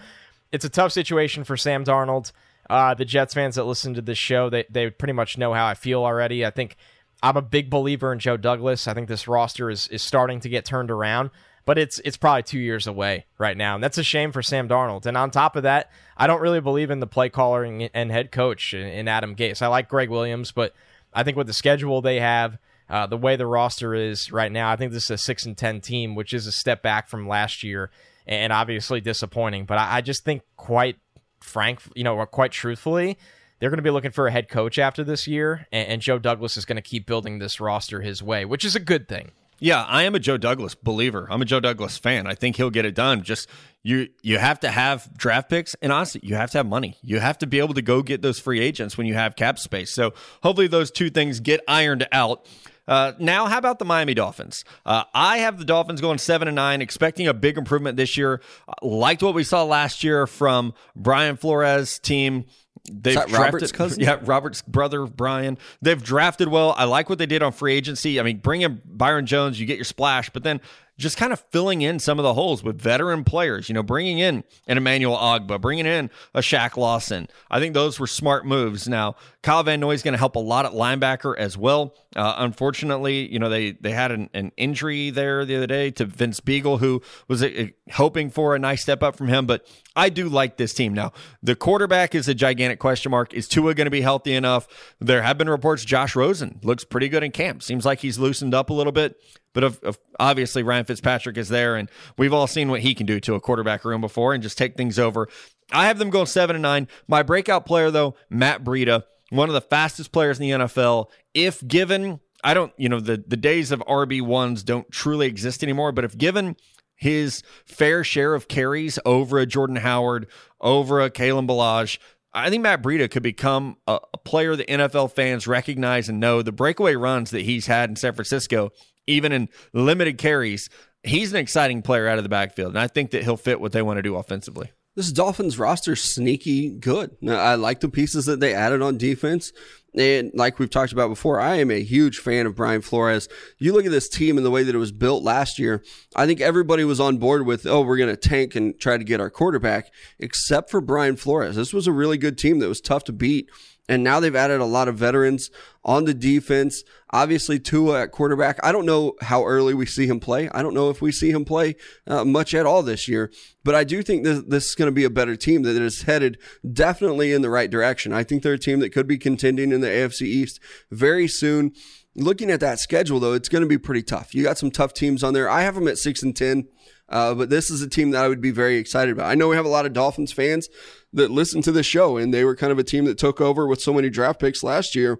it's a tough situation for Sam Darnold. Uh, the Jets fans that listen to this show, they, they pretty much know how I feel already. I think I'm a big believer in Joe Douglas. I think this roster is is starting to get turned around but it's it's probably two years away right now, and that's a shame for Sam Darnold. And on top of that, I don't really believe in the play caller and head coach in Adam Gase. I like Gregg Williams, but I think with the schedule they have, uh, the way the roster is right now, I think this is a six and ten team, which is a step back from last year, and obviously disappointing. But I, I just think quite frank, you know, quite truthfully, they're going to be looking for a head coach after this year, and, and Joe Douglas is going to keep building this roster his way, which is a good thing. Yeah, I am a Joe Douglas believer. I'm a Joe Douglas fan. I think he'll get it done. Just you you have to have draft picks and honestly, you have to have money. You have to be able to go get those free agents when you have cap space. So hopefully those two things get ironed out. Uh, now, how about the Miami Dolphins? Uh, I have the Dolphins going seven and nine, expecting a big improvement this year. Uh, liked what we saw last year from Brian Flores' team. They've drafted, Robert's [laughs] cousin? Yeah, Robert's brother, Brian. They've drafted well. I like what they did on free agency. I mean, bring in Byron Jones, you get your splash, but then just kind of filling in some of the holes with veteran players, you know, bringing in an Emmanuel Ogbah, bringing in a Shaq Lawson. I think those were smart moves. Now, Kyle Van Noy is going to help a lot at linebacker as well. Uh, unfortunately, you know, they, they had an, an, injury there the other day to Vince Biegel, who was uh, hoping for a nice step up from him. But I do like this team. Now, the quarterback is a gigantic question mark. Is Tua going to be healthy enough? There have been reports Josh Rosen looks pretty good in camp. Seems like he's loosened up a little bit. But of, of, obviously, Ryan Fitzpatrick is there, and we've all seen what he can do to a quarterback room before and just take things over. I have them going seven and nine. My breakout player, though, Matt Breida, one of the fastest players in the NFL. If given, I don't, you know, the the days of RB ones don't truly exist anymore. But if given his fair share of carries over a Jordan Howard, over a Kalen Ballage, I think Matt Breida could become a, a, player the NFL fans recognize and know. The breakaway runs that he's had in San Francisco even in limited carries, he's an exciting player out of the backfield, and I think that he'll fit what they want to do offensively. This Dolphins roster sneaky good. I like the pieces that they added on defense. And like we've talked about before, I am a huge fan of Brian Flores. You look at this team and the way that it was built last year, I think everybody was on board with, oh, we're going to tank and try to get our quarterback, except for Brian Flores. This was a really good team that was tough to beat. And now they've added a lot of veterans on the defense. Obviously, Tua at quarterback. I don't know how early we see him play. I don't know if we see him play uh, much at all this year. But I do think this, this is going to be a better team that is headed definitely in the right direction. I think they're a team that could be contending in the AFC East very soon. Looking at that schedule, though, it's going to be pretty tough. You got some tough teams on there. I have them at six and ten. Uh, but this is a team that I would be very excited about. I know we have a lot of Dolphins fans that listen to the show, and they were kind of a team that took over with so many draft picks last year.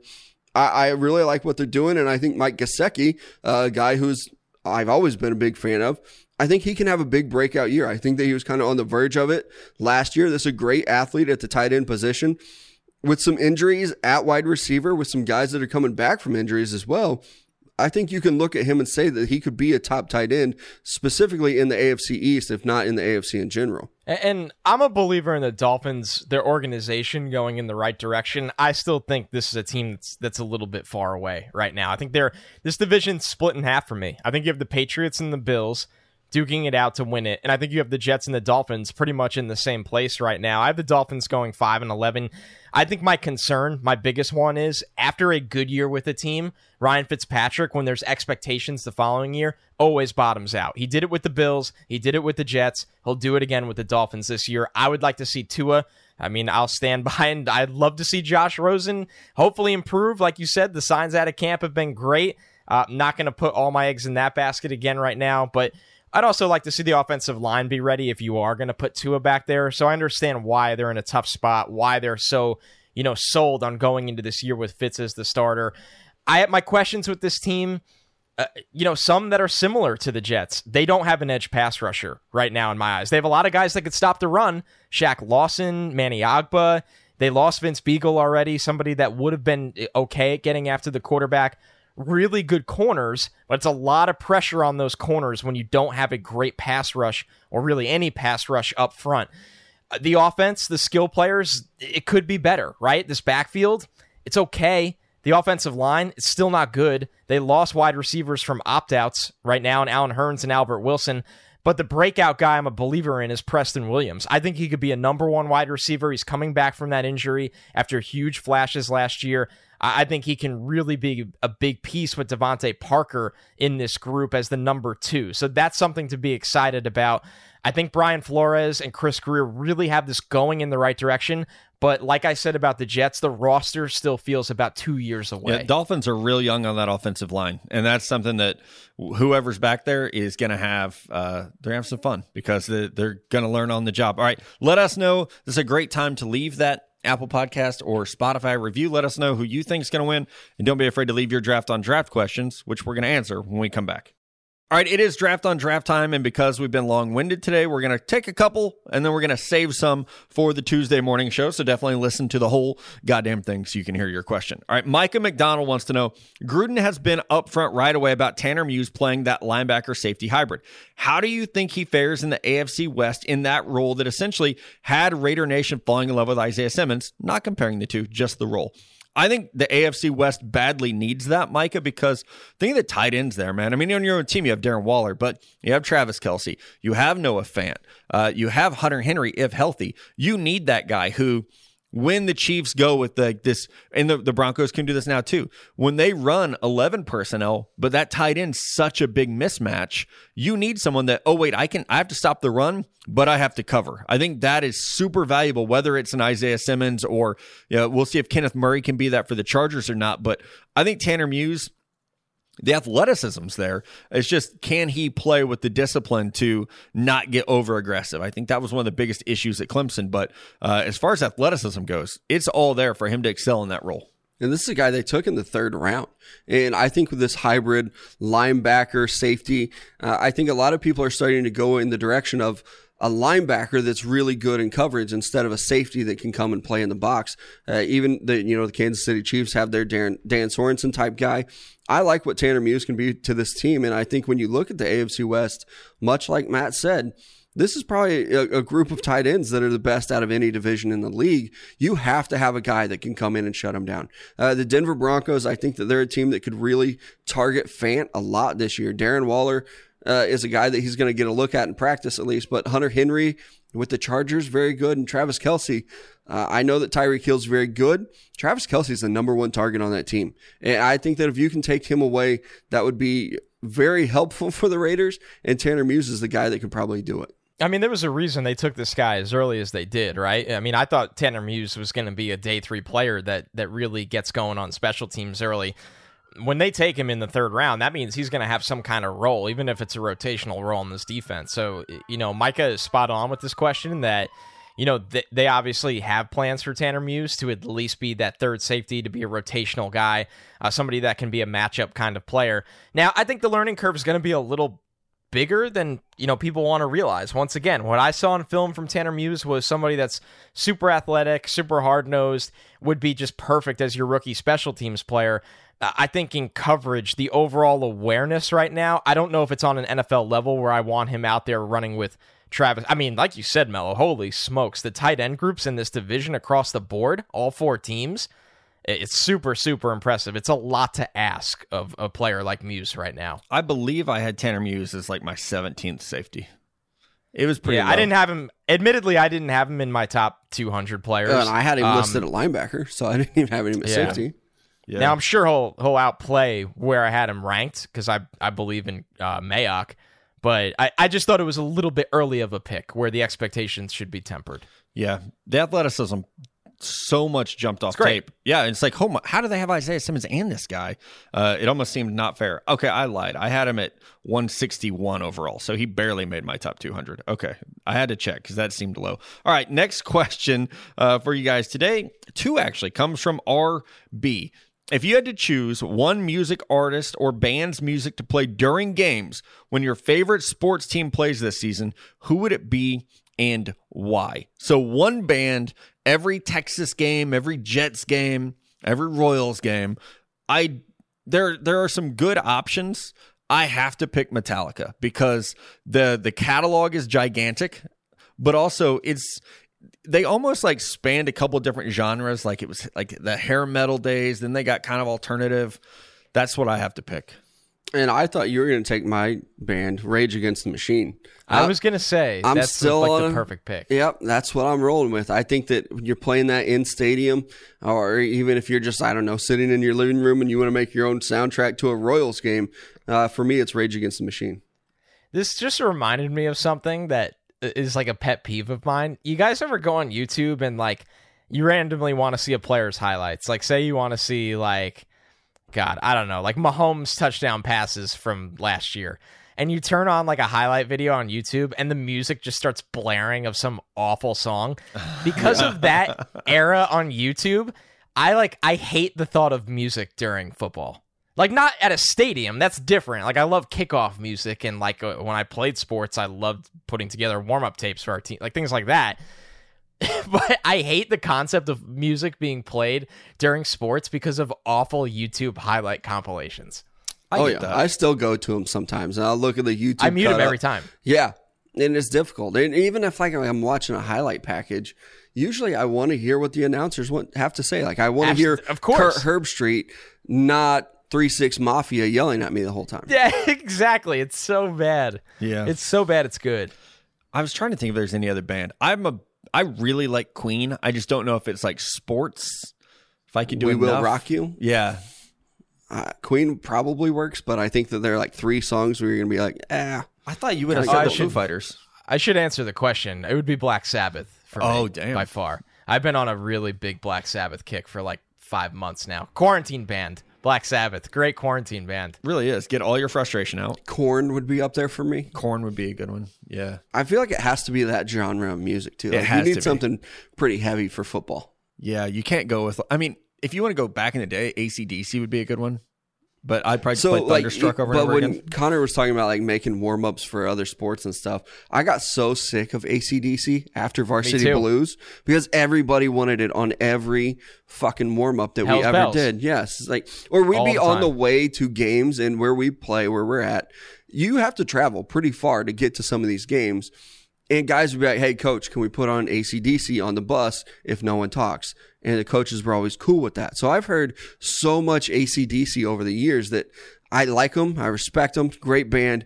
I, I really like what they're doing, and I think Mike Gesicki, a guy who's I've always been a big fan of, I think he can have a big breakout year. I think that he was kind of on the verge of it last year. This is a great athlete at the tight end position. With some injuries at wide receiver, with some guys that are coming back from injuries as well, I think you can look at him and say that he could be a top tight end, specifically in the AFC East, if not in the AFC in general. And I'm a believer in the Dolphins, their organization going in the right direction. I still think this is a team that's that's a little bit far away right now. I think they're this division's split in half for me. I think you have the Patriots and the Bills duking it out to win it. And I think you have the Jets and the Dolphins pretty much in the same place right now. I have the Dolphins going 5 and 11. I think my concern, my biggest one is after a good year with a team, Ryan Fitzpatrick when there's expectations the following year always bottoms out. He did it with the Bills, he did it with the Jets, he'll do it again with the Dolphins this year. I would like to see Tua I mean, I'll stand [laughs] by and I'd love to see Josh Rosen hopefully improve. Like you said, the signs out of camp have been great. Uh, not going to put all my eggs in that basket again right now, but I'd also like to see the offensive line be ready if you are going to put Tua back there. So I understand why they're in a tough spot, why they're so, you know, sold on going into this year with Fitz as the starter. I have my questions with this team. Uh, you know, some that are similar to the Jets. They don't have an edge pass rusher right now, in my eyes. They have a lot of guys that could stop the run. Shaq Lawson, Manny Ogbah. They lost Vince Biegel already, somebody that would have been okay at getting after the quarterback really good corners, but it's a lot of pressure on those corners when you don't have a great pass rush or really any pass rush up front. Uh, the offense, the skill players, it could be better, right? This backfield, it's okay. The offensive line, it's still not good. They lost wide receivers from opt outs right now, and Allen Hurns and Albert Wilson. But the breakout guy I'm a believer in is Preston Williams. I think he could be a number one wide receiver. He's coming back from that injury after huge flashes last year. I think he can really be a big piece with DeVante Parker in this group as the number two. So that's something to be excited about. I think Brian Flores and Chris Grier really have this going in the right direction. But like I said about the Jets, the roster still feels about two years away. Yeah, Dolphins are real young on that offensive line, and that's something that whoever's back there is going to have. Uh, they're going to have some fun because they're, they're going to learn on the job. All right, let us know. This is a great time to leave that Apple Podcast or Spotify review. Let us know who you think is going to win. And don't be afraid to leave your draft on draft questions, which we're going to answer when we come back. All right, it is draft on draft time, and because we've been long winded today, we're going to take a couple and then we're going to save some for the Tuesday morning show. So definitely listen to the whole goddamn thing so you can hear your question. All right, Micah McDonald wants to know Gruden has been upfront right away about Tanner Muse playing that linebacker safety hybrid. How do you think he fares in the AFC West in that role that essentially had Raider Nation falling in love with Isaiah Simmons? Not comparing the two, just the role. I think the AFC West badly needs that, Micah, because think of the tight ends there, man. I mean, on your own team, you have Darren Waller, but you have Travis Kelce. you have Noah Fant, uh, you have Hunter Henry if healthy. You need that guy who when the Chiefs go with like this and the, the Broncos can do this now too. When they run 11 personnel, but that tight end such a big mismatch, you need someone that oh wait, I can I have to stop the run, but I have to cover. I think that is super valuable whether it's an Isaiah Simmons or you know, we'll see if Kenneth Murray can be that for the Chargers or not, but I think Tanner Muse the athleticism's there. It's just can he play with the discipline to not get over aggressive? I think that was one of the biggest issues at Clemson. But uh, as far as athleticism goes, it's all there for him to excel in that role. And this is a guy they took in the third round. And I think with this hybrid linebacker safety, uh, I think a lot of people are starting to go in the direction of a linebacker that's really good in coverage instead of a safety that can come and play in the box. Uh, even the you know the Kansas City Chiefs have their Dan, Dan Sorensen type guy. I like what Tanner Muse can be to this team, and I think when you look at the AFC West, much like Matt said, this is probably a, a, group of tight ends that are the best out of any division in the league. You have to have a guy that can come in and shut them down. Uh, the Denver Broncos, I think that they're a team that could really target Fant a lot this year. Darren Waller uh, is a guy that he's going to get a look at in practice at least, but Hunter Henry with the Chargers, very good. And Travis Kelce, uh, I know that Tyreek Hill's very good. Travis Kelce is the number one target on that team. And I think that if you can take him away, that would be very helpful [laughs] for the Raiders. And Tanner Muse is the guy that could probably do it. I mean, there was a reason they took this guy as early as they did, right? I mean, I thought Tanner Muse was going to be a day three player that that really gets going on special teams early. When they take him in the third round, that means he's going to have some kind of role, even if it's a rotational role in this defense. So, you know, Micah is spot on with this question that, you know, th- they obviously have plans for Tanner Muse to at least be that third safety, to be a rotational guy, uh, somebody that can be a matchup kind of player. Now, I think the learning curve is going to be a little bigger than you know people want to realize. Once again, what I saw in film from Tanner Muse was somebody that's super athletic, super hard nosed, would be just perfect as your rookie special teams player. I think in coverage, the overall awareness right now, I don't know if it's on an NFL level where I want him out there running with Travis. I mean, like you said, Mello, holy smokes, the tight end groups in this division across the board, all four teams it's super, super impressive. It's a lot to ask of a player like Muse right now. I believe I had Tanner Muse as like my 17th safety. It was pretty. Yeah, low. I didn't have him. Admittedly, I didn't have him in my top 200 players. and I had him um, listed at linebacker, so I didn't even have him at yeah. safety. Yeah. Now I'm sure he'll he'll outplay where I had him ranked because I I believe in uh, Mayock, but I, I just thought it was a little bit early of a pick where the expectations should be tempered. Yeah, the athleticism so much jumped off tape. Yeah, it's like, oh my, how do they have Isaiah Simmons and this guy? Uh, it almost seemed not fair. Okay, I lied. I had him at 161 overall, so he barely made my top 200. Okay, I had to check because that seemed low. All right, next [laughs] question uh, for you guys today. Two actually comes from RB. If you had to choose one music artist or band's music to play during games when your favorite sports team plays this season, who would it be and why? So, one band every Texas game, every Jets game, every Royals game, I there there are some good options. I have to pick Metallica because the the catalog is gigantic, but also it's they almost like spanned a couple different genres. Like it was like the hair metal days, then they got kind of alternative. That's what I have to pick. And I thought you were going to take my band, Rage Against the Machine. I, was going to say I'm that's still like the perfect pick. Yep, that's what I'm rolling with. I think that you're playing that in stadium, or even if you're just I don't know sitting in your living room and you want to make your own soundtrack to a Royals game. Uh, for me, it's Rage Against the Machine. This just reminded me of something that is like a pet peeve of mine. You guys ever go on YouTube and like you randomly want to see a player's highlights? Like, say you want to see like God, I don't know, like Mahomes touchdown passes from last year. And you turn on like a highlight video on YouTube and the music just starts blaring of some awful song. [laughs] Because of that era on YouTube, I like I hate the thought of music during football. Like not at a stadium, that's different. Like I love kickoff music and like uh, when I played sports, I loved putting together warm-up tapes for our team, like things like that. [laughs] but I hate the concept of music being played during sports because of awful YouTube highlight compilations. I oh yeah, that. I still go to them sometimes, and I'll look at the YouTube. I mute them every time. Yeah, and it's difficult. And even if like I'm watching a highlight package, usually I want to hear what the announcers want have to say. Like I want to hear, of course, Herbstreit, not three six mafia yelling at me the whole time. [laughs] Yeah, exactly. It's so bad. Yeah, it's so bad. It's good. I was trying to think if there's any other band. I'm a I really like Queen. I just don't know if it's like sports. If I could do it. We enough. Will Rock You. Yeah. Uh, Queen probably works, but I think that there are like three songs where you're gonna be like, ah. I thought you would have said the Foo Fighters. I should answer the question. It would be Black Sabbath for oh, me, damn. by far. I've been on a really big Black Sabbath kick for like five months now. Quarantine band. Black Sabbath, great quarantine band. Really is. Get all your frustration out. Korn would be up there for me. Korn would be a good one. Yeah. I feel like it has to be that genre of music too. Like, you need something pretty heavy for football. Yeah, you can't go with. I mean, if you want to go back in the day, ACDC would be a good one. But I'd probably So play like, Thunderstruck over but and over when again. Connor was talking about like making warm ups for other sports and stuff, I got so sick of ACDC after Varsity. Blues because everybody wanted it on every fucking warm up that we ever bells. did. Yes, like or we'd All be the on the way to games and where we play, where we're at. You have to travel pretty far to get to some of these games. And guys would be like, hey, coach, can we put on ACDC on the bus if no one talks? And the coaches were always cool with that. So I've heard so much ACDC over the years that I like them. I respect them. Great band.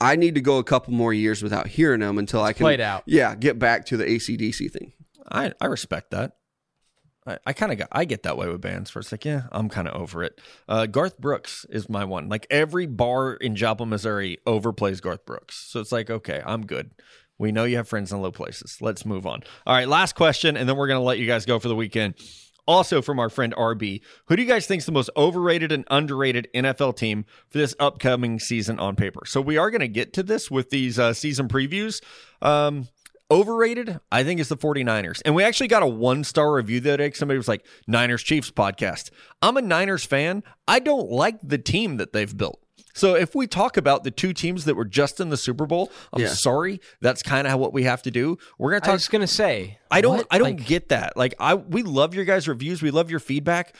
I need to go a couple more years without hearing them until I can, played out. yeah, get back to the ACDC thing. I, I respect that. I, I kind of got I get that way with bands. Where it's like, yeah, I'm kind of over it. Uh, Garth Brooks is my one. Like every bar in Joplin, Missouri, overplays Garth Brooks. So it's like, okay, I'm good. We know you have friends in low places. Let's move on. All right, last question, and then we're gonna let you guys go for the weekend. Also from our friend RB, who do you guys think is the most overrated and underrated NFL team for this upcoming season on paper? So we are going to get to this with these uh, season previews. Um, overrated, I think, is the 49ers. And we actually got a one star review the other day. Somebody was like, Niners Chiefs podcast. I'm a Niners fan. I don't like the team that they've built. So if we talk about the two teams that were just in the Super Bowl, I'm Yeah. sorry. That's kind of what we have to do. We're going to talk. I talk was gonna say, I don't what? I don't Like, get that. Like I we love your guys' reviews. We love your feedback.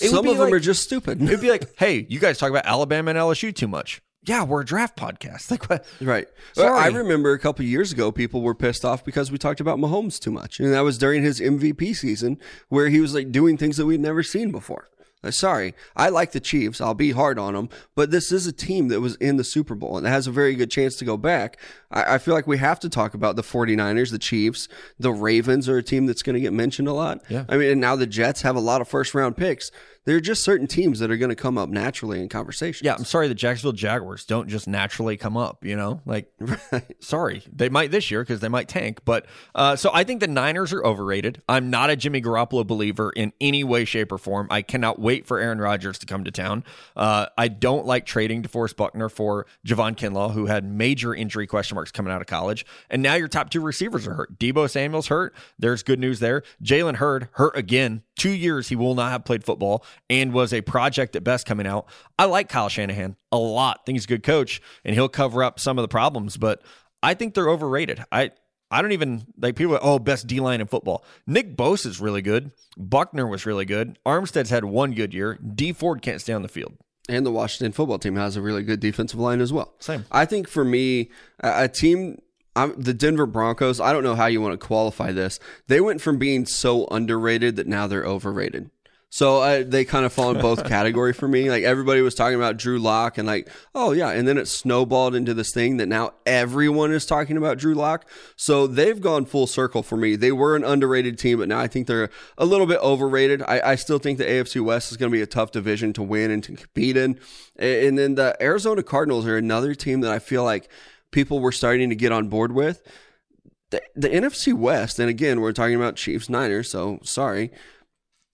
It Some be of them like- are just stupid. It'd be like, [laughs] "Hey, you guys talk about Alabama and LSU too much." Yeah, we're a draft podcast. [laughs] Like what? Right. Sorry. I remember a couple years ago, people were pissed off because we talked about Mahomes too much, and that was during his MVP season where he was like doing things that we'd never seen before. Uh, Sorry, I like the Chiefs. I'll be hard on them, but this is a team that was in the Super Bowl and has a very good chance to go back. I, I feel like we have to talk about the 49ers, the Chiefs, the Ravens are a team that's going to get mentioned a lot. Yeah. I mean, and now the Jets have a lot of first round picks. There are just certain teams that are going to come up naturally in conversation. Yeah, I'm sorry. The Jacksonville Jaguars don't just naturally come up. You know, like [laughs] sorry, they might this year because they might tank. But uh, so I think the Niners are overrated. I'm not a Jimmy Garoppolo believer in any way, shape, or form. I cannot wait for Aaron Rodgers to come to town. Uh, I don't like trading DeForest Buckner for Javon Kinlaw, who had major injury question marks coming out of college, and now your top two receivers are hurt. Deebo Samuel's hurt. There's good news there. Jalen Hurd hurt again. Two years he will not have played football and was a project at best coming out. I like Kyle Shanahan a lot. think he's a good coach and he'll cover up some of the problems, but I think they're overrated. I I don't even like people. Oh, best D line in football. Nick Bosa is really good. Buckner was really good. Armstead's had one good year. Dee Ford can't stay on the field. and the Washington football team has a really good defensive line as well. Same. I think for me, a, a team, I'm, the Denver Broncos. I don't know how you want to qualify this. They went from being so underrated that now they're overrated. So uh, they kind of fall in both [laughs] category for me. Like everybody was talking about Drew Lock and like, oh yeah, and then it snowballed into this thing that now everyone is talking about Drew Lock. So they've gone full circle for me. They were an underrated team, but now I think they're a little bit overrated. I, I still think the AFC West is going to be a tough division to win and to compete in. And then the Arizona Cardinals are another team that I feel like people were starting to get on board with. The, the NFC West, and again, we're talking about Chiefs Niners, so sorry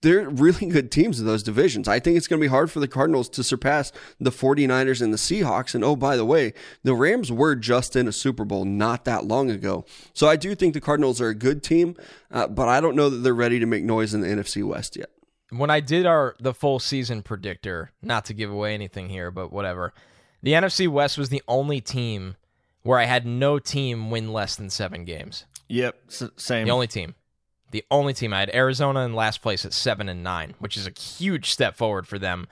they're really [laughs] good teams in those divisions. I think it's going to be hard for the Cardinals to surpass the 49ers and the Seahawks. And oh, by the way, the Rams were just in a Super Bowl not that long ago. So I do think the Cardinals are a good team, uh, but I don't know that they're ready to make noise in the NFC West yet. when I did our the full season predictor, not to give away anything here, but whatever. The NFC West was the only team where I had no team win less than seven games. Yep, s- same. The only team. The only team I had Arizona in last place at seven and nine, which is a huge step forward for them.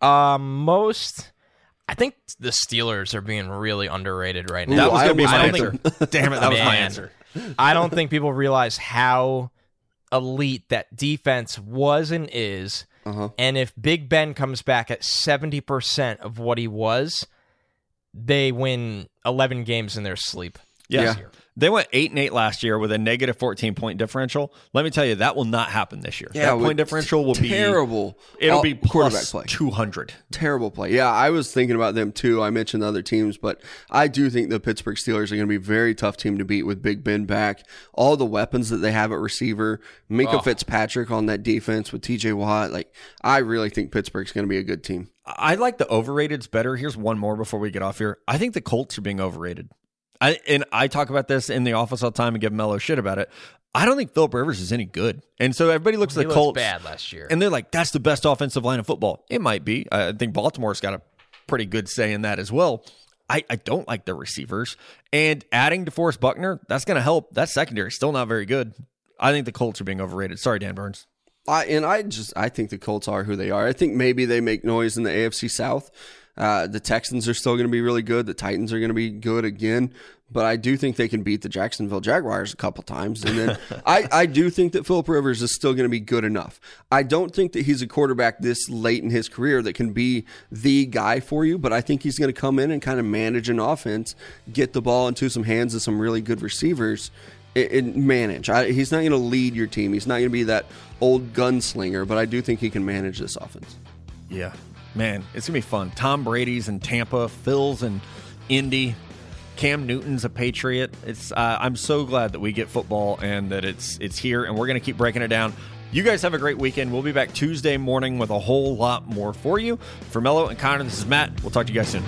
Um, most, I think the Steelers are being really underrated right now. that was going to be my answer. think- [laughs] Damn it, that was my answer. I don't think people realize how elite that defense was and is. Uh-huh. And if Big Ben comes back at 70% of what he was, they win 11 games in their sleep. Yeah. Yeah. They went eight and eight last year with a negative fourteen point differential. Let me tell you, that will not happen this year. that point differential will be terrible. It'll be quarterback plus play. two hundred. Terrible play. Yeah, I was thinking about them too. I mentioned the other teams, but I do think the Pittsburgh Steelers are going to be a very tough team to beat with Big Ben back. All the weapons that they have at receiver, Minkah Oh. Fitzpatrick on that defense with TJ Watt. Like, I really think Pittsburgh's going to be a good team. I like the overrateds better. Here's one more before we get off here. I think the Colts are being overrated. I and I talk about this in the office all the time and give Mello shit about it. I don't think Philip Rivers is any good, and so everybody looks at He the Colts bad last year. and they're like, "That's the best offensive line of football." It might be. I think Baltimore's got a pretty good say in that as well. I, I don't like the receivers, and adding DeForest Buckner that's going to help. That secondary still not very good. I think the Colts are being overrated. Sorry, Dan Burns. I and I just I think the Colts are who they are. I think maybe they make noise in the AFC South. Uh, the Texans are still going to be really good. The Titans are going to be good again. But I do think they can beat the Jacksonville Jaguars a couple times. And then [laughs] I, I do think that Philip Rivers is still going to be good enough. I don't think that he's a quarterback this late in his career that can be the guy for you, but I think he's going to come in and kind of manage an offense, get the ball into some hands of some really good receivers and- and manage. I, he's not going to lead your team. He's not going to be that old gunslinger, but I do think he can manage this offense. Yeah, man, it's gonna be fun. Tom Brady's in Tampa, Phil's in Indy, Cam Newton's a Patriot. It's uh, I'm so glad that we get football and that it's it's here, and we're gonna keep breaking it down. You guys have a great weekend. We'll be back Tuesday morning with a whole lot more for you. For Mello and Connor, this is Matt. We'll talk to you guys soon.